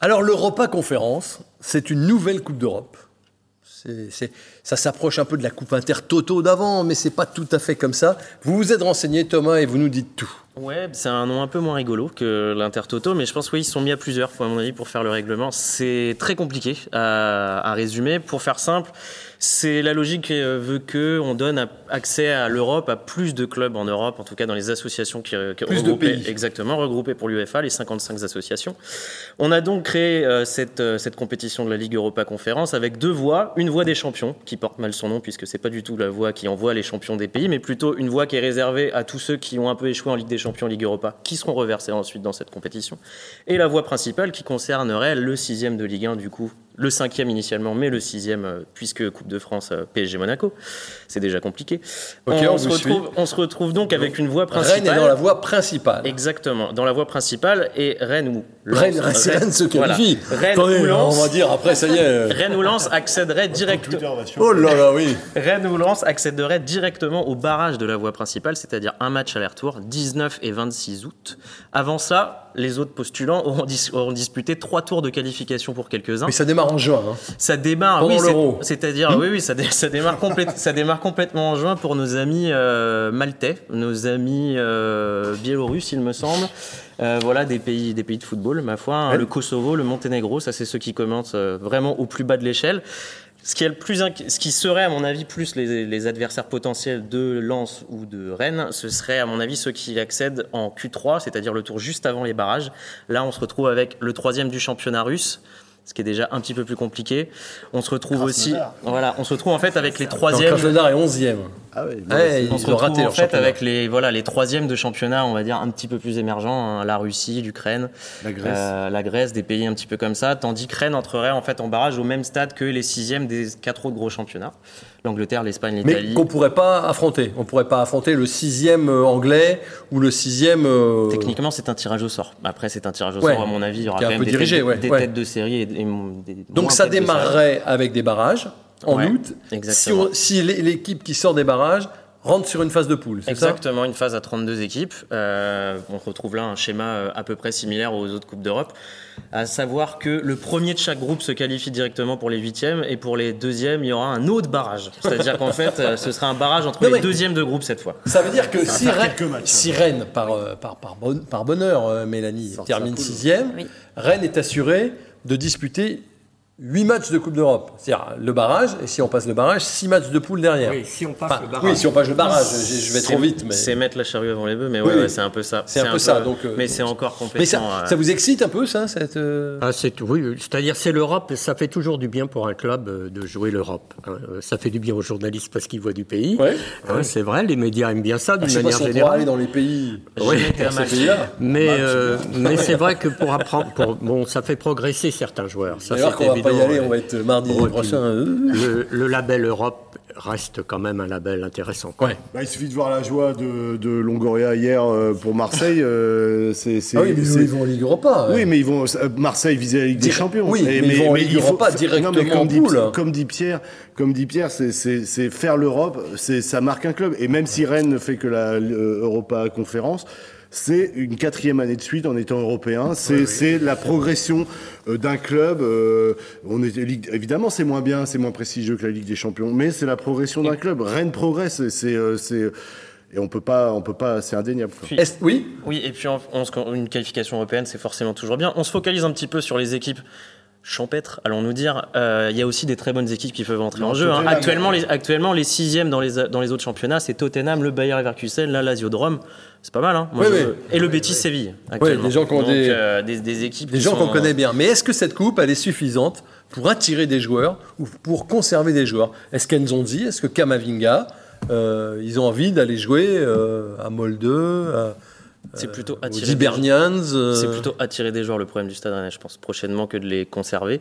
Alors, l'Europa Conférence, c'est une nouvelle Coupe d'Europe. Ça s'approche un peu de la Coupe Inter-Toto d'avant, mais c'est pas tout à fait comme ça. Vous vous êtes renseigné, Thomas, et vous nous dites tout. Ouais, c'est un nom un peu moins rigolo que l'Intertoto, mais je pense qu'ils se sont mis à plusieurs, à mon avis, pour faire le règlement. C'est très compliqué à résumer. Pour faire simple, c'est la logique euh, veut que on donne accès à l'Europe à plus de clubs en Europe, en tout cas dans les associations qui, qui Plus de regroupées- pays. exactement regroupées pour l'UEFA, les 55 associations. On a donc créé euh, cette, euh, cette compétition de la Ligue Europa Conférence avec deux voies, une voie des champions qui porte mal son nom puisque c'est pas du tout la voie qui envoie les champions des pays, mais plutôt une voie qui est réservée à tous ceux qui ont un peu échoué en Ligue des Champions, Ligue Europa, qui seront reversés ensuite dans cette compétition. Et la voie principale qui concernerait le sixième de Ligue 1 du coup, le cinquième initialement, mais le sixième euh, puisque Coupe de France euh, PSG Monaco, c'est déjà compliqué. On, on se retrouve, on se retrouve donc avec une voie principale. Rennes est dans la voie principale. Exactement, dans la voie principale et Rennes ou Lens. Rennes, Rennes, Rennes se qualifie. Voilà. Rennes Attendez, ou Lens, on va dire après, ça y est. Rennes ou Lens accéderait directement. Oh là là, oui. Rennes ou Lens accéderait directement au barrage de la voie principale, c'est-à-dire un match aller-retour, 19 et 26 août. Avant ça, les autres postulants auront, dis- auront disputé trois tours de qualification pour quelques-uns. Mais ça démarre en juin. hein. Ça démarre, Pendant oui, c'est- l'Euro. c'est-à-dire, oui, oui, ça, dé- ça démarre ça démarre complètement en juin pour nos amis euh, maltais, nos amis euh, biélorusses, il me semble. Euh, voilà, des pays, des pays de football, ma foi. hein. Ouais. Le Kosovo, le Monténégro, ça, c'est ceux qui commencent vraiment au plus bas de l'échelle. Ce qui, est le plus inqui- ce qui serait, à mon avis, plus les, les adversaires potentiels de Lens ou de Rennes, ce serait, à mon avis, ceux qui accèdent en Q3, c'est-à-dire le tour juste avant les barrages. Là, on se retrouve avec le troisième du championnat russe, ce qui est déjà un petit peu plus compliqué. On se retrouve aussi, voilà, on se retrouve en fait avec les troisièmes. Krasnodar est 11e. Ah ouais, Ouais, On ils se ont retrouve raté en leur fait championnat. avec les voilà les troisièmes de championnat, on va dire un petit peu plus émergents, hein, la Russie, l'Ukraine, La Grèce. euh, la Grèce, des pays un petit peu comme ça, tandis que Rennes entrerait en fait en barrage au même stade que les sixièmes des quatre autres gros championnats, l'Angleterre, l'Espagne, Mais l'Italie. qu'on pourrait pas affronter. On pourrait pas affronter le sixième euh, anglais ou le sixième. euh, Techniquement, c'est un tirage au sort. Après, c'est un tirage au Ouais. sort, à mon avis. Il y aura quand un même peu des, dirigé, têtes, ouais, des ouais. têtes de série et, et des Donc ça de démarrerait avec des barrages en Ouais, août. Si, exactement. si l'é- l'équipe qui sort des barrages rentre sur une phase de poule, c'est ça? Exactement, une phase à 32 équipes. Euh, on retrouve là un schéma euh, à peu près similaire aux autres Coupes d'Europe. À savoir que le premier de chaque groupe se qualifie directement pour les huitièmes et pour les deuxièmes, il y aura un autre barrage. C'est-à-dire qu'en fait, euh, ce sera un barrage entre Non, les deuxièmes de groupe cette fois. Ça veut dire que si, Rennes, matchs, si Rennes, par, euh, par, par, bon- par bonheur, euh, Mélanie, Sortir termine sixième, Oui. Rennes est assuré de disputer 8 matchs de Coupe d'Europe. C'est-à-dire le barrage, et si on passe le barrage, 6 matchs de poule derrière. Oui, si on passe Enfin, le barrage. oui, si on passe le barrage, je, vais trop vite. Mais, C'est mettre la charrue avant les bœufs, mais Oui, ouais, oui. ouais, c'est un peu ça. C'est un peu ça, donc, euh, mais c'est encore mais complètement. ça, euh, ça vous excite un peu, ça cette, euh, Ah, c'est oui, c'est-à-dire c'est l'Europe, ça fait toujours du bien pour un club euh, de jouer l'Europe. hein. Ça fait du bien aux journalistes parce qu'ils voient du pays. Ouais. Hein, C'est vrai, les médias aiment bien ça d'une sais pas manière on générale. aller dans les pays. Oui. Mais, mais c'est vrai que pour apprendre, pour, bon, ça fait progresser certains joueurs. Ça, c'est qu'on va pas y aller, on va être mardi prochain. Le, le label Europe reste quand même un label intéressant. Ouais. Bah, il suffit de voir la joie de, de Longoria hier euh, pour Marseille. euh, c'est, Ah oui, mais ils vont en Ligue Europa. ouais. Oui, mais ils vont. euh, Marseille visait la Ligue des Champions. oui, mais ils vont en Ligue il faut- Europa non, directement mais comme en dit, poule. comme dit Pierre, comme dit Pierre, c'est, faire l'Europe, c'est ça marque un club. Et même si Rennes ne fait que la euh, Europa Conférence. C'est une quatrième année de suite en étant européen. C'est la progression euh, d'un club. euh, on est évidemment c'est moins bien, c'est moins prestigieux que la Ligue des Champions, mais c'est la progression d'un club. Rennes progresse. C'est euh, c'est Et on peut pas, on peut pas, c'est indéniable. quoi. Puis- Est- oui? Oui, et puis on, une qualification européenne, c'est forcément toujours bien. On se focalise un petit peu sur les équipes champêtres, allons-nous dire. Euh, Il y a aussi des très bonnes équipes qui peuvent entrer Non, en jeu. hein. Actuellement, les, actuellement, les sixièmes dans les, dans les autres championnats, c'est Tottenham, le Bayer Leverkusen, la Lazio de Rome. C'est pas mal, hein Moi, Oui, je- oui. Et le Betis Séville, actuellement. des gens qui ont Donc, des- euh, des, des équipes Des gens qu'on connaît bien. Mais est-ce que cette coupe, elle est suffisante pour attirer des joueurs ou pour conserver des joueurs? Est-ce qu'Enzonzi, est-ce que Kamavinga, euh, ils ont envie d'aller jouer euh, à Molde, à, C'est plutôt aux attirer euh, C'est plutôt attirer des joueurs le problème du Stade Rennais, je pense, prochainement que de les conserver.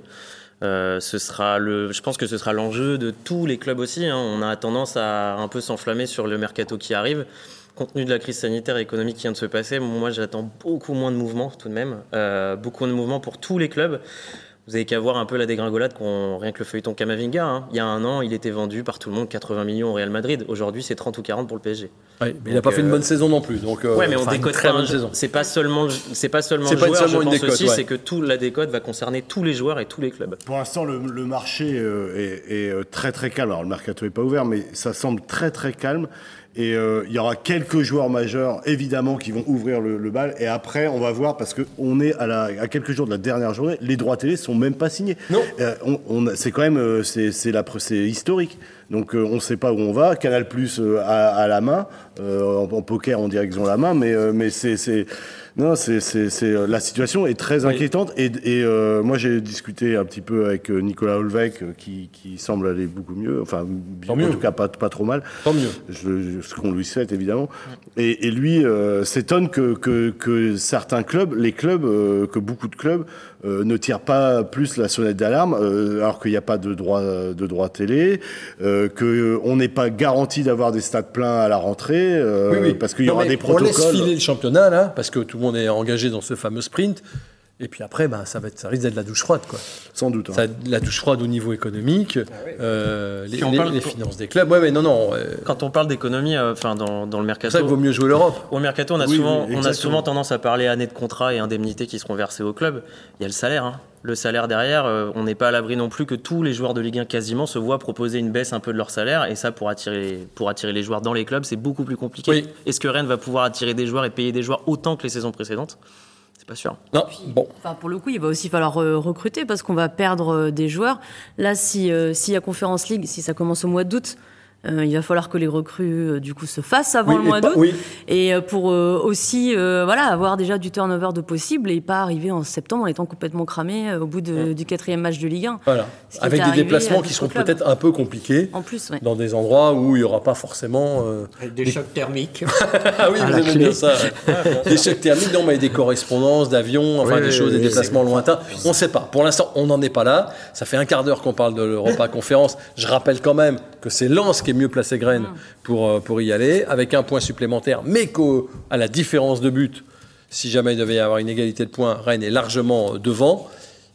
Euh, ce sera le, je pense que ce sera l'enjeu de tous les clubs aussi. hein. On a tendance à un peu s'enflammer sur le mercato qui arrive. Compte tenu de la crise sanitaire et économique qui vient de se passer, moi j'attends beaucoup moins de mouvements tout de même. Euh, beaucoup moins de mouvements pour tous les clubs. Vous avez qu'à voir un peu la dégringolade qu'on rien que le feuilleton Kamavinga. hein. Il y a un an, il était vendu par tout le monde 80 millions au Real Madrid. Aujourd'hui, c'est 30 ou 40 pour le PSG. Ouais, mais il n'a pas fait une bonne saison non plus. Donc, euh, Ouais, mais on décode très pas. bonne saison. C'est pas seulement, le- c'est pas seulement C'est le pas joueur. seulement je une pense décote, aussi, ouais. c'est que tout la décote va concerner tous les joueurs et tous les clubs. Pour l'instant, le, le marché euh, est, est, euh, très très calme. Alors le mercato n'est pas ouvert, mais ça semble très très calme. Et euh, il y aura quelques joueurs majeurs, évidemment, qui vont ouvrir le, le bal. Et après, on va voir, parce qu'on est à, la, à quelques jours de la dernière journée, les droits télé sont même pas signés. Non. Euh, on, on a- c'est quand même euh, c'est c'est la pre- c'est historique. Donc euh, on ne sait pas où on va. Canal Plus à, à la main. En, poker, on dirait qu'ils ont la main, mais mais c'est c'est non, c'est c'est c'est euh, la situation est très inquiétante. Et, et euh, moi j'ai discuté un petit peu avec euh, Nicolas Holvec, euh, qui qui semble aller beaucoup mieux. Enfin, bien, mieux. en tout cas pas pas trop mal. Tant mieux. Je, je- ce qu'on lui souhaite évidemment. Et, et lui euh, s'étonne que, que, que certains clubs, les clubs, euh, que beaucoup de clubs ne tirent pas plus la sonnette d'alarme, euh, alors qu'il n'y a pas de droit de droit télé, euh, que on n'est pas garanti d'avoir des stades pleins à la rentrée, euh, Oui, oui. parce qu'il y aura des On protocoles. laisse filer le championnat, là, parce que tout le monde est engagé dans ce fameux sprint. Et puis après, ben, ça, va être, ça risque d'être la douche froide. Quoi. Sans doute. hein. Ça, la douche froide au niveau économique, euh, les, Puis on les- parle- les finances des clubs. Ouais, mais non, non. euh, Quand on parle d'économie, euh, enfin dans, dans le pour mercato, ça qu'il vaut mieux jouer l'Europe. Au mercato, on a, Oui, souvent, oui, on a souvent tendance à parler années de contrat et indemnités qui seront versées au club. Il y a le salaire. hein. Le salaire derrière, euh, on n'est pas à l'abri non plus que tous les joueurs de Ligue 1 quasiment se voient proposer une baisse un peu de leur salaire. Et ça, pour attirer, pour attirer les joueurs dans les clubs, c'est beaucoup plus compliqué. Oui. Est-ce que Rennes va pouvoir attirer des joueurs et payer des joueurs autant que les saisons précédentes? Pas sûr. Non, bon. Enfin, pour le coup, il va aussi falloir euh, recruter parce qu'on va perdre euh, des joueurs. Là, si euh, s'il y a Conference League, si ça commence au mois d'août, euh, il va falloir que les recrues euh, du coup se fassent avant Oui, le mois d'août. oui. Et euh, pour euh, aussi euh, voilà avoir déjà du turnover de possible et pas arriver en septembre en étant complètement cramé euh, au bout de- du quatrième match de Ligue 1. Voilà. Avec des déplacements qui seront peut-être un peu compliqués, En plus, ouais. dans des endroits où il n'y aura pas forcément. euh, Avec des chocs thermiques. Ah oui, À vous aimez clé. bien ça. des chocs thermiques, non, mais des correspondances d'avions, enfin Oui, des choses, des déplacements lointains. On ne sait pas. Pour l'instant, on n'en est pas là. Ça fait un quart d'heure qu'on parle de l'Europa Conférence. Je rappelle quand même que c'est Lens qui est mieux placé graine pour, euh, pour y aller, avec un point supplémentaire, mais qu'à la différence de but, si jamais il devait y avoir une égalité de points, Rennes est largement devant.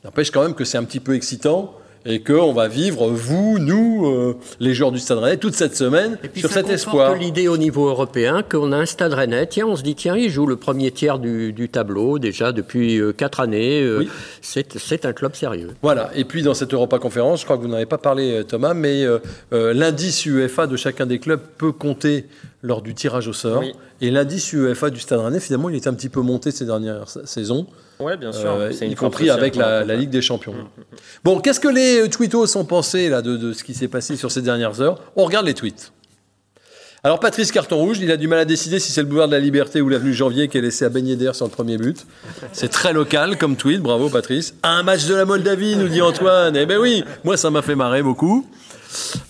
N'empêche quand même que c'est un petit peu excitant et qu'on va vivre, vous, nous, euh, les joueurs du Stade Rennais, toute cette semaine Et puis sur cet espoir. l'idée au niveau européen qu'on a un stade rennais. Tiens, on se dit, tiens, il joue le premier tiers du, du tableau déjà depuis euh, quatre années. Euh, Oui. c'est, un club sérieux. Voilà, et puis dans cette Europa Conférence, je crois que vous n'en avez pas parlé euh, Thomas, mais l'indice UEFA de chacun des clubs peut compter lors du tirage au sort. Oui. Et l'indice UEFA du Stade Rennais, finalement, il est un petit peu monté ces dernières sa- saisons, Ouais, bien sûr. euh, y compris avec la. Ligue des Champions. Bon, qu'est-ce que les euh, tweetos ont pensé là, de, de ce qui s'est passé sur ces dernières heures? On regarde les tweets. Alors Patrice Carton Rouge, il a du mal à décider si c'est le boulevard de la Liberté ou l'avenue Janvier qui est laissé à baigner d'air sur le premier but. C'est très local comme tweet, bravo Patrice. Un match de la Moldavie, nous dit Antoine. Eh ben oui, moi ça m'a fait marrer beaucoup.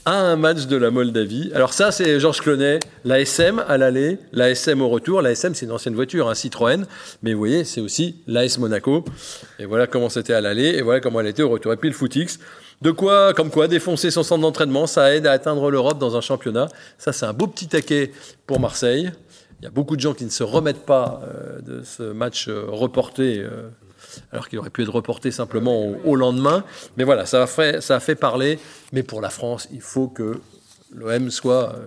Un match de la Moldavie. Alors ça, c'est Georges Clonet, la SM à l'aller, la SM au retour. La SM, c'est une ancienne voiture, un Citroën. Mais vous voyez, c'est aussi l'AS Monaco. Et voilà comment c'était à l'aller, et voilà comment elle était au retour. Et puis le footix. De quoi, comme quoi, défoncer son centre d'entraînement, ça aide à atteindre l'Europe dans un championnat. Ça, c'est un beau petit taquet pour Marseille. Il y a beaucoup de gens qui ne se remettent pas euh, de ce match euh, reporté, euh, alors qu'il aurait pu être reporté simplement au, lendemain. Mais voilà, ça a, fait, ça a fait parler. Mais pour la France, il faut que l'OM soit euh,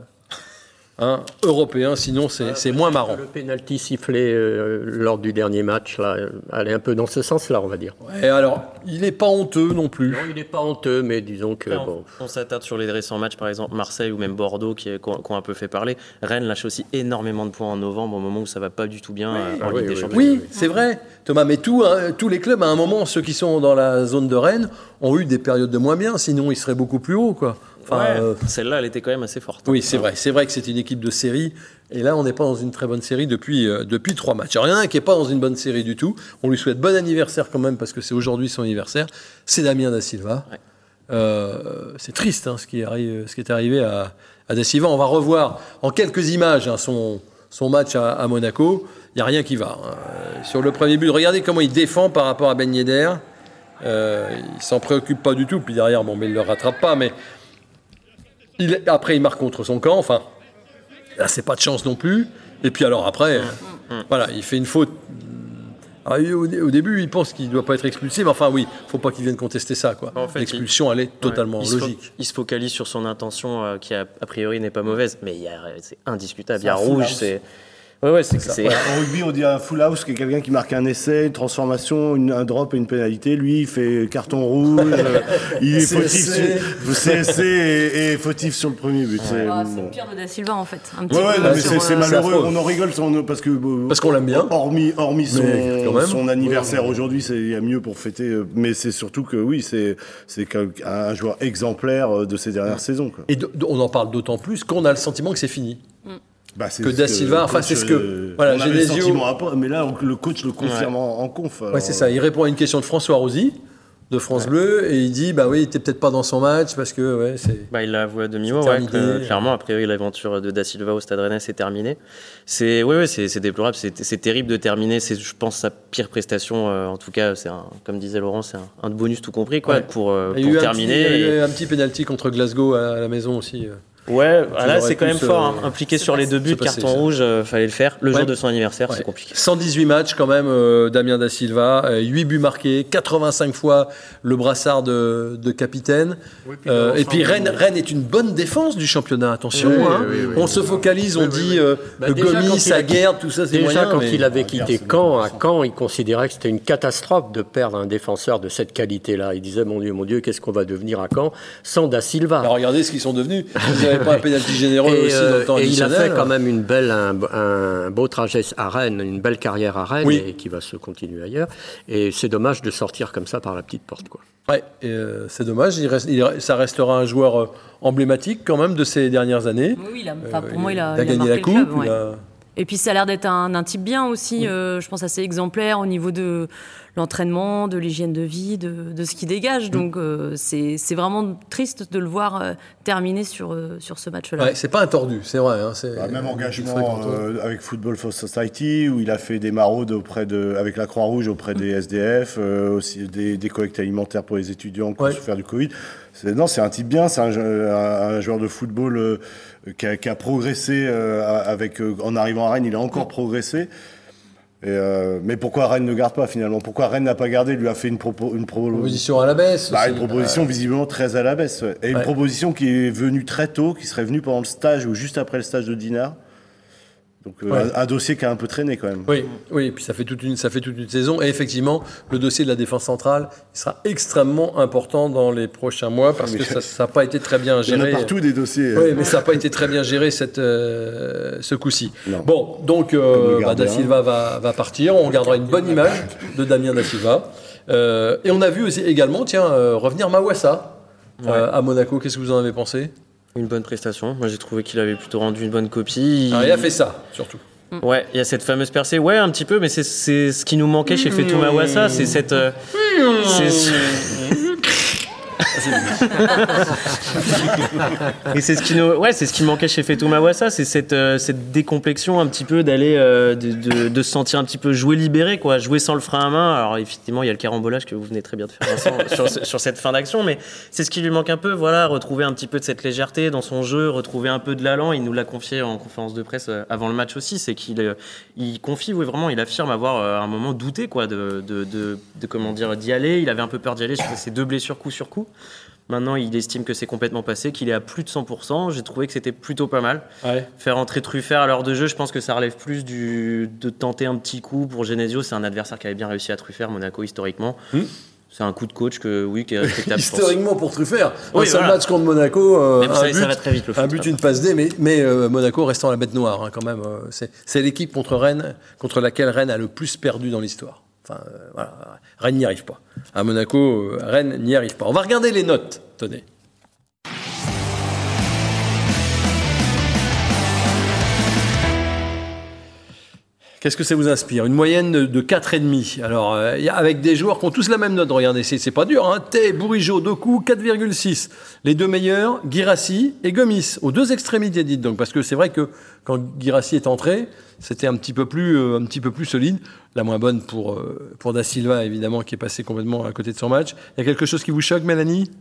hein, européen, sinon c'est moins marrant. Le pénalty sifflé euh, lors du dernier match, là, est un peu dans ce sens-là, on va dire. Et alors, il n'est pas honteux non plus. Non, il n'est pas honteux, mais disons que. Bon. On, on s'attarde sur les récents matchs, par exemple Marseille ou même Bordeaux, qui, qui ont, qui ont un peu fait parler. Rennes lâche aussi énormément de points en novembre, au moment où ça va pas du tout bien euh, en Ah Ligue oui, des oui, Champions. Oui, c'est vrai, Thomas. Mais tout, hein, tous les clubs, à un moment, ceux qui sont dans la zone de Rennes, ont eu des périodes de moins bien. Sinon, ils seraient beaucoup plus hauts, quoi. Enfin, Ouais, euh, Celle-là, elle était quand même assez forte. oui, c'est vrai. C'est vrai que c'est une équipe de série. Et là, on n'est pas dans une très bonne série depuis, euh, depuis trois matchs. Alors, il y en a un qui n'est pas dans une bonne série du tout. On lui souhaite bon anniversaire quand même, parce que c'est aujourd'hui son anniversaire. C'est Damien Da Silva. Ouais. Euh, c'est triste hein, ce, qui arrive, ce qui est arrivé à, à Da Silva. On va revoir en quelques images hein, son, son match à, à Monaco. Il n'y a rien qui va. hein. Sur le premier but, regardez comment il défend par rapport à Ben Yedder. Euh, il s'en préoccupe pas du tout. Puis derrière, bon, mais il ne le rattrape pas. Mais il- après, il marque contre son camp. Enfin, là, c'est pas de chance non plus. Et puis alors après, euh, voilà, il fait une faute. Alors, il- au, au début, il pense qu'il ne doit pas être expulsé, mais enfin oui, faut pas qu'il vienne contester ça. quoi. En fait, L'expulsion, elle est totalement Ouais. il se fo- logique. il se focalise sur son intention euh, qui, a, a priori, n'est pas mauvaise. Mais il y a- c'est indiscutable. Il y a rouge, c'est. Ouais, ouais, c'est. c'est- Ouais, en rugby, on dit un full house, qui est quelqu'un qui marque un essai, une transformation, une- un drop et une pénalité. Lui, il fait carton rouge, euh, il est fautif, sur, CSC et, et fautif sur le premier but. C'est Ah, c'est bon. le pire de Da Silva en fait. Un petit Ouais, ouais, peu non, mais sur, c'est c'est euh, malheureux. On en rigole sans- parce que euh, Parce qu'on l'aime bien. Hormis, hormis son, Mais quand même. son anniversaire aujourd'hui, il y a mieux pour fêter. euh, Mais c'est surtout que oui, c'est un joueur exemplaire euh, de ces dernières saisons. Quoi. Et de- on en parle d'autant plus qu'on a le sentiment que c'est fini. Bah, Que Da Silva, le enfin, coach, c'est ce que- euh, voilà, on avait le Genesio- sentiment après, mais là le coach le confirme en, en conf. Ouais, alors, c'est ça. Il répond à une question de François Rosy, de France Bleu, et il dit Bah oui, il était peut-être pas dans son match parce que ouais, c'est. Bah, il l'a avoué à demi-mot, C'est ouais, que, clairement. A priori, l'aventure de Da Silva au Stade Rennais, c'est terminé. C'est, ouais, ouais, c'est, déplorable. C'est, c'est terrible de terminer. C'est, je pense, sa pire prestation. euh, en tout cas, c'est un, comme disait Laurent, c'est un, un bonus tout compris, quoi, Ouais. pour, euh, pour un terminer. petit- il y a Et- eu un petit penalty contre Glasgow à la maison aussi. euh. Ouais, ah, là, c'est quand même fort. euh, hein. Impliqué sur les deux buts, passé, carton ça. rouge, euh, fallait le faire. Le Ouais. jour de son anniversaire, Ouais. c'est compliqué. 118 matchs quand même, euh, Damien Da Silva, euh, 8 buts marqués, 85 fois le brassard de, de capitaine. Oui, puis Euh, dans et puis Rennes, Rennes est une bonne défense du championnat, attention. Oui, hein. oui, oui, on oui. se focalise, on dit oui. euh, Bah, le déjà, Gomis, quand il a- Aguerd, tout ça c'est Déjà, moyen. quand mais- il avait quitté Caen, à Caen, il considérait que c'était une catastrophe de perdre un défenseur de cette qualité-là. Il disait, mon Dieu, mon Dieu, qu'est-ce qu'on va devenir à Caen sans Da Silva? Regardez ce qu'ils sont devenus. N'avaient pas un pénalty généreux Et, aussi euh, dans le temps et il a fait quand même une belle, un, un beau trajet à Rennes, une belle carrière à Rennes Oui. et qui va se continuer ailleurs. Et c'est dommage de sortir comme ça par la petite porte. Quoi. Ouais, euh, c'est dommage. Il reste- il- ça restera un joueur euh, emblématique quand même de ces dernières années. Oui, il a- enfin, Euh, pour moi, il a, il a il a gagné la coupe. club, il ouais. a- Et puis ça a l'air d'être un, un type bien aussi, euh, je pense assez exemplaire au niveau de l'entraînement, de l'hygiène de vie, de, de ce qu'il dégage. Donc euh, c'est c'est vraiment triste de le voir euh, terminer sur, euh, sur ce match-là. Ouais, c'est pas un tordu, c'est vrai. hein, Bah, même il engagement euh, avec Football for Society où il a fait des maraudes auprès de, avec la Croix-Rouge auprès des SDF, euh, aussi des, des collectes alimentaires pour les étudiants qui Ouais. ont souffert du Covid. C'est, non, c'est un type bien, c'est un, jeu- un- un joueur de football euh, qui, a, qui a progressé euh, avec, euh, en arrivant à Rennes, il a encore progressé. Et, euh, mais pourquoi Rennes ne garde pas finalement? Pourquoi Rennes n'a pas gardé? Il lui a fait une, propo, une, pro- Proposition à la baisse. bah, une proposition visiblement très à la baisse. ouais. Et une proposition qui est venue très tôt, qui serait venue pendant le stage ou juste après le stage de Dinard. Donc euh, Ouais. un, un dossier qui a un peu traîné quand même. Oui, oui, et puis ça fait toute une, ça fait toute une saison. Et effectivement, le dossier de la défense centrale il sera extrêmement important dans les prochains mois parce Mais que ça n'a pas été très bien Il y en a géré. partout des dossiers. Oui, mais ça n'a pas été très bien géré cette, euh, ce coup-ci. Non. Bon, donc euh, bah, Da. Silva va, va partir. On gardera une bonne image de Damien Da Silva. Euh, et on a vu aussi également, tiens, euh, revenir Mawassa euh, à Monaco. Qu'est-ce que vous en avez pensé? Une bonne prestation. Moi, j'ai trouvé qu'il avait plutôt rendu une bonne copie. Alors, Il a fait ça, surtout. Ouais, il y a cette fameuse percée. Ouais, un petit peu, mais c'est- c'est ce qui nous manquait chez Fetou Mawassa. C'est cette. euh, Et c'est ce qui nous, ouais, c'est ce qui manquait chez Fetou Mawassa, c'est cette, euh, cette décomplexion un petit peu d'aller, euh, de, de- de se sentir un petit peu jouer libéré, quoi, jouer sans le frein à main. Alors effectivement, il y a le carambolage que vous venez très bien de faire Vincent, sur, sur cette fin d'action, mais c'est ce qui lui manque un peu, voilà, retrouver un petit peu de cette légèreté dans son jeu, retrouver un peu de l'allant. Il nous l'a confié en conférence de presse euh, avant le match aussi, c'est qu'il euh, il confie, oui, vraiment, il affirme avoir à un moment douté, quoi, de, de, de, de comment dire, d'y aller. Il avait un peu peur d'y aller sur ces deux blessures coup sur coup. Maintenant, il estime que c'est complètement passé, qu'il est à plus de 100%. J'ai trouvé que c'était plutôt pas mal. Ouais. Faire entrer Truffert à l'heure de jeu, je pense que ça relève plus du, de tenter un petit coup pour Genesio. C'est un adversaire qui avait bien réussi à Truffert, Monaco, historiquement. Hmm. C'est un coup de coach que, oui, qui est respectable. Historiquement pour Truffert, Oui, un seul voilà. match contre Monaco, euh, un, savez, but, ça va très vite, le foot, un but, après. une passe D, mais, mais euh, Monaco restant la bête noire hein, quand même. euh, c'est c'est l'équipe contre Rennes, contre laquelle Rennes a le plus perdu dans l'histoire. Enfin, euh, voilà, Rennes n'y arrive pas. À Monaco, euh, Rennes n'y arrive pas. On va regarder les notes. Tenez. Qu'est-ce que ça vous inspire? Une moyenne de, de 4,5. Alors, euh, avec des joueurs qui ont tous la même note, regardez, c'est pas dur. Hein Tay, Bourigeau, Doku, 4,6. Les deux meilleurs, Girassi et Gomis, aux deux extrémités, dites donc. Parce que c'est vrai que quand Girassi est entré, c'était un petit peu plus, euh, un petit peu plus solide. La moins bonne pour, euh, pour Da Silva, évidemment, qui est passé complètement à côté de son match. Il y a quelque chose qui vous choque, Mélanie?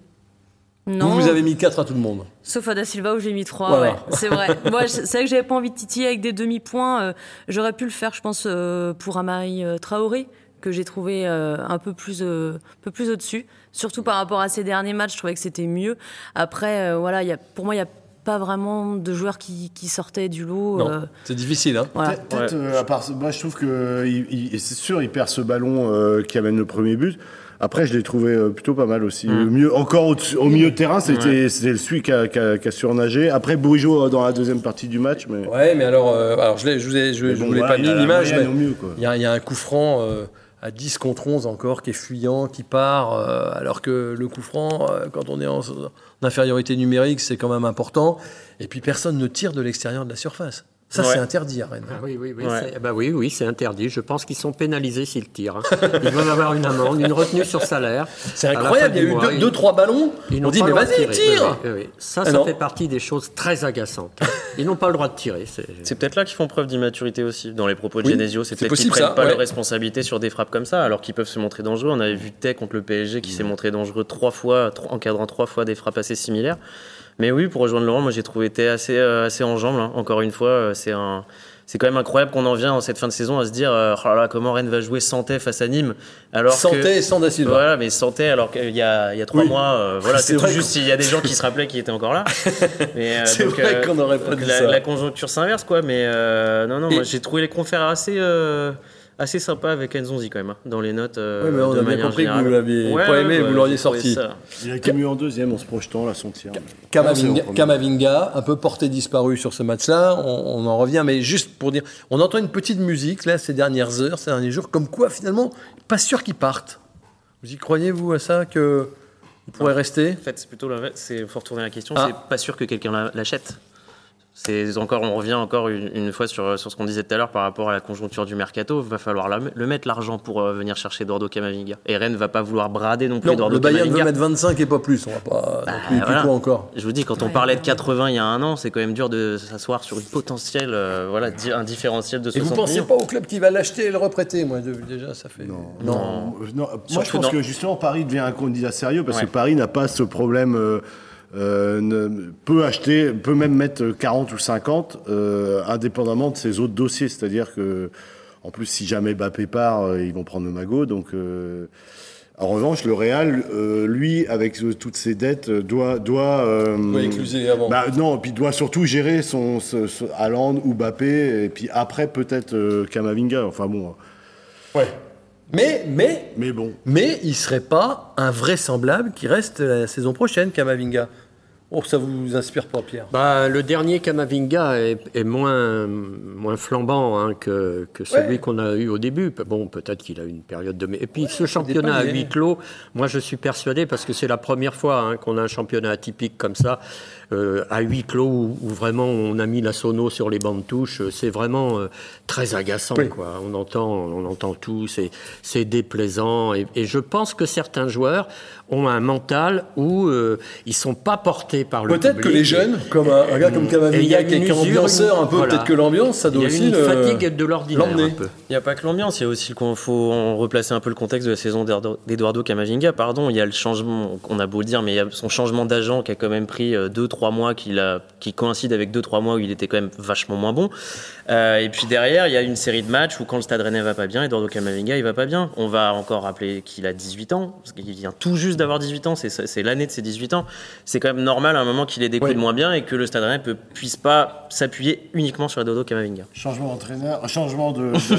Non. Vous, vous avez mis 4 à tout le monde. Sauf à Da Silva où j'ai mis 3, Voilà. ouais, c'est vrai. Moi, c'est vrai que j'avais pas envie de titiller avec des demi-points. euh, J'aurais pu le faire, je pense, euh, pour Amari euh, Traoré, que j'ai trouvé euh, un peu plus, un peu plus au-dessus. Surtout par rapport à ses derniers matchs, je trouvais que c'était mieux. Après, voilà, y a, pour moi, il n'y a pas vraiment de joueurs qui, qui sortaient du lot. Non, euh, c'est difficile. Hein voilà. Peut- Peut-être, euh, à part, moi je trouve que il- il- c'est sûr, il perd ce ballon euh, qui amène le premier but. Après, je l'ai trouvé plutôt pas mal aussi. Mm. Mieux, encore au, au milieu de terrain, c'était c'était celui qui a, qui a- qui a surnagé. Après, Bourigeau dans la deuxième partie du match, mais. Ouais, mais alors, euh, alors je ne je vous ai- je, je bon, vous l'ai voilà, pas il mis l'image, il y, a- il y a un coup franc euh, à 10 contre 11 encore qui est fuyant, qui part, euh, alors que le coup franc, euh, quand on est en, en infériorité numérique, c'est quand même important. Et puis personne ne tire de l'extérieur de la surface. Ça, Ouais. c'est interdit à Rennes. Ah oui, oui, oui, Ouais. c'est- bah oui, oui, c'est interdit. Je pense qu'ils sont pénalisés s'ils tirent. hein. Ils doivent avoir une amende, une retenue sur salaire. C'est incroyable, il y a eu mois, deux, ils- deux, trois ballons. Ils On n'ont dit, pas mais le droit de vas-y, tirer. tire Oui, oui, oui. Ça, Ah ça fait partie des choses très agaçantes. Ils n'ont pas le droit de tirer. c'est- peut-être là qu'ils font preuve d'immaturité aussi, dans les propos de Oui, Genesio. C'est peut-être qu'ils possible, prennent ça, pas ouais. leurs responsabilités sur des frappes comme ça, alors qu'ils peuvent se montrer dangereux. On avait vu Tay contre le PSG qui s'est montré dangereux trois fois, encadrant trois fois des frappes assez similaires. Mais oui, pour rejoindre Laurent, moi j'ai trouvé Tay assez, euh, assez en jambes. là. Encore une fois, euh, c'est un. C'est quand même incroyable qu'on en vient en cette fin de saison à se dire euh, Oh là comment Rennes va jouer sans Tay face à Nîmes alors que- Santé et sans Silva. Voilà, mais santé alors qu'il y a, il y a trois Oui. mois, euh, voilà, C'est tout juste s'il y a des gens qui se rappelaient qu'il était encore là. Mais, euh, C'est vrai qu'on n'aurait pas dit la, ça. la conjoncture s'inverse, quoi. Mais non, non, Et- moi j'ai trouvé les confrères assez, assez sympas avec Enzonzi quand même, hein, dans les notes. euh, Oui, mais on de a bien compris que vous l'aviez pas aimé, vous l'auriez sorti. ça. Il a été mieux en deuxième en se projetant, la son tir. Kamavinga, un peu porté disparu sur ce match-là, on, on en revient, mais juste pour dire, on entend une petite musique là ces dernières heures, ces derniers jours, comme quoi finalement, pas sûr qu'ils partent. Vous y croyez vous à ça que ils pourraient rester? En fait, c'est plutôt l'inverse. C'est faut retourner la question. Ah. C'est pas sûr que quelqu'un la- l'achète. C'est encore, on revient encore une, une fois sur, sur ce qu'on disait tout à l'heure par rapport à la conjoncture du mercato. Va falloir la- le mettre l'argent pour euh, venir chercher Eduardo Camavinga. Et Rennes va pas vouloir brader non plus Non, Eduardo le Bayern Camavinga. veut mettre 25 et pas plus, on va pas non plus, voilà. plus encore. Je vous dis, quand on parlait de 80 il y a un an, c'est quand même dur de s'asseoir sur une potentielle, euh, voilà, di- un différentiel de Et 60 vous pensez millions. pas au club qui va l'acheter et le reprêter, moi déjà ça fait. Non. Non. Euh, non, Moi, Surtout je pense dans- que justement, Paris devient un candidat sérieux parce Ouais. que Paris n'a pas ce problème. euh, euh, ne- peut acheter, peut même mettre 40 ou 50, euh, indépendamment de ses autres dossiers. C'est-à-dire que, en plus, si jamais Mbappé part, euh, ils vont prendre le magot. Donc, en revanche, le Real, euh, lui, avec euh, toutes ses dettes, euh, doit, doit, Doit écluser avant. bah, non, puis doit surtout gérer son, ce Haaland ou Mbappé, et puis après peut-être Kamavinga. Enfin bon, Ouais. Mais, mais, mais bon. mais il serait pas invraisemblable qu'il reste la saison prochaine, Kamavinga. Oh, ça vous inspire pas, Pierre Bah, le dernier Kamavinga est, est moins, moins flambant hein, que, que celui Ouais. qu'on a eu au début. Bon, peut-être qu'il a eu une période de... Et puis ce championnat à huis clos, moi je suis persuadé, parce que c'est la première fois hein, qu'on a un championnat atypique comme ça, euh, à huis clos, où, où vraiment on a mis la sono sur les bancs de touche, euh, c'est vraiment euh, très agaçant. Oui. Quoi. On, entend, on entend tout, c'est, c'est déplaisant. Et, et je pense que certains joueurs ont un mental où euh, ils sont pas portés par le Peut-être que les jeunes, comme un, un gars comme il a Kamavinga, une qui est ambianceur un peu, voilà. peut-être que l'ambiance, ça Il doit y a aussi une le- fatigue de l'ordinaire l'emmener. un peu. Il n'y a pas que l'ambiance, il y a aussi con- faut en replacer un peu le contexte de la saison d'Eduardo- Camavinga. Pardon, il y a le changement, on a beau le dire, mais il y a son changement d'agent qui a quand même pris 2-3 2-3 mois qui, qui coïncide avec 2-3 mois où il était quand même vachement moins bon. Euh, et puis derrière, il y a une série de matchs où quand le Stade Rennais va pas bien, Eduardo Camavinga il va pas bien. On va encore rappeler qu'il a 18 ans, parce qu'il vient tout juste d'avoir 18 ans, c'est l'année de ses 18 ans. C'est quand même normal à un moment qu'il ait des coups de moins bien et que le Stade Rennais ne puisse pas s'appuyer uniquement sur Eduardo Camavinga. Changement d'entraîneur, changement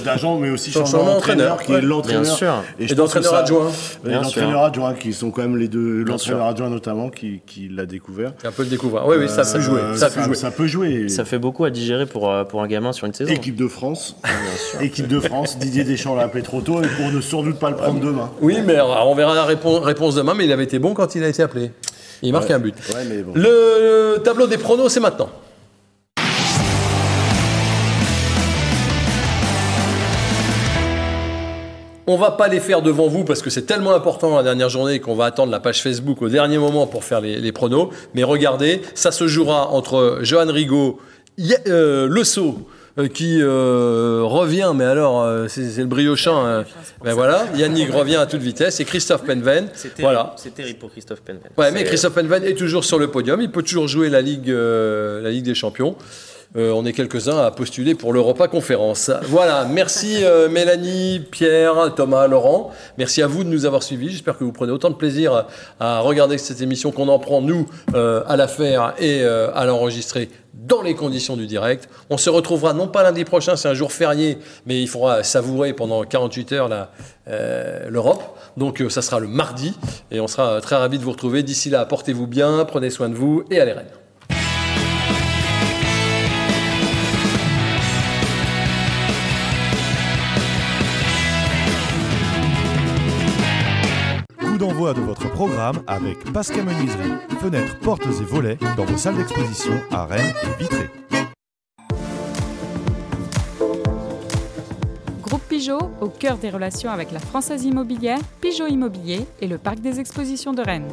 d'agent, mais aussi changement d'entraîneur qui est l'entraîneur. Et, d'entraîneur adjoint. Et l'entraîneur adjoint qui sont quand même les deux, l'entraîneur adjoint notamment qui, qui l'a découvert. Un peu le découvert. Oui, oui, ça peut jouer. Ça, peut jouer. ça peut jouer. Ça fait beaucoup à digérer pour, euh, pour un gamin sur une saison. Équipe de France. Équipe de France. Didier Deschamps l'a appelé trop tôt et pour ne sans doute pas le prendre demain. Oui, mais on verra la réponse, demain, mais il avait été bon quand il a été appelé. Il marque un but. Le tableau des pronos, c'est maintenant. On va pas les faire devant vous parce que c'est tellement important la dernière journée qu'on va attendre la page Facebook au dernier moment pour faire les, pronos. Mais regardez, ça se jouera entre Johan Rigaud, euh, Le Sceau, euh, qui euh, revient, mais alors c'est le briochin. Hein. ben voilà, Yannick revient à toute vitesse et Christophe Penven. C'est voilà. terrible pour Christophe Penven. Ouais, mais Christophe Penven est toujours sur le podium. Il peut toujours jouer la Ligue, la Ligue des Champions. Euh, on est quelques-uns à postuler pour l'Europa Conférence. Voilà, merci euh, Mélanie, Pierre, Thomas, Laurent. Merci à vous de nous avoir suivis. J'espère que vous prenez autant de plaisir à regarder cette émission qu'on en prend, nous, euh, à la faire et à l'enregistrer dans les conditions du direct. On se retrouvera non pas lundi prochain, c'est un jour férié, mais il faudra savourer pendant 48 heures l'Europe. Donc ça sera le mardi et on sera très ravis de vous retrouver. D'ici là, portez-vous bien, prenez soin de vous et allez Rennes. De votre programme avec Pascal Menuiserie, fenêtres, portes et volets dans vos salles d'exposition à Rennes et Vitré. Groupe Pigeot, au cœur des relations avec la Française immobilière, Pigeot Immobilier et le Parc des expositions de Rennes.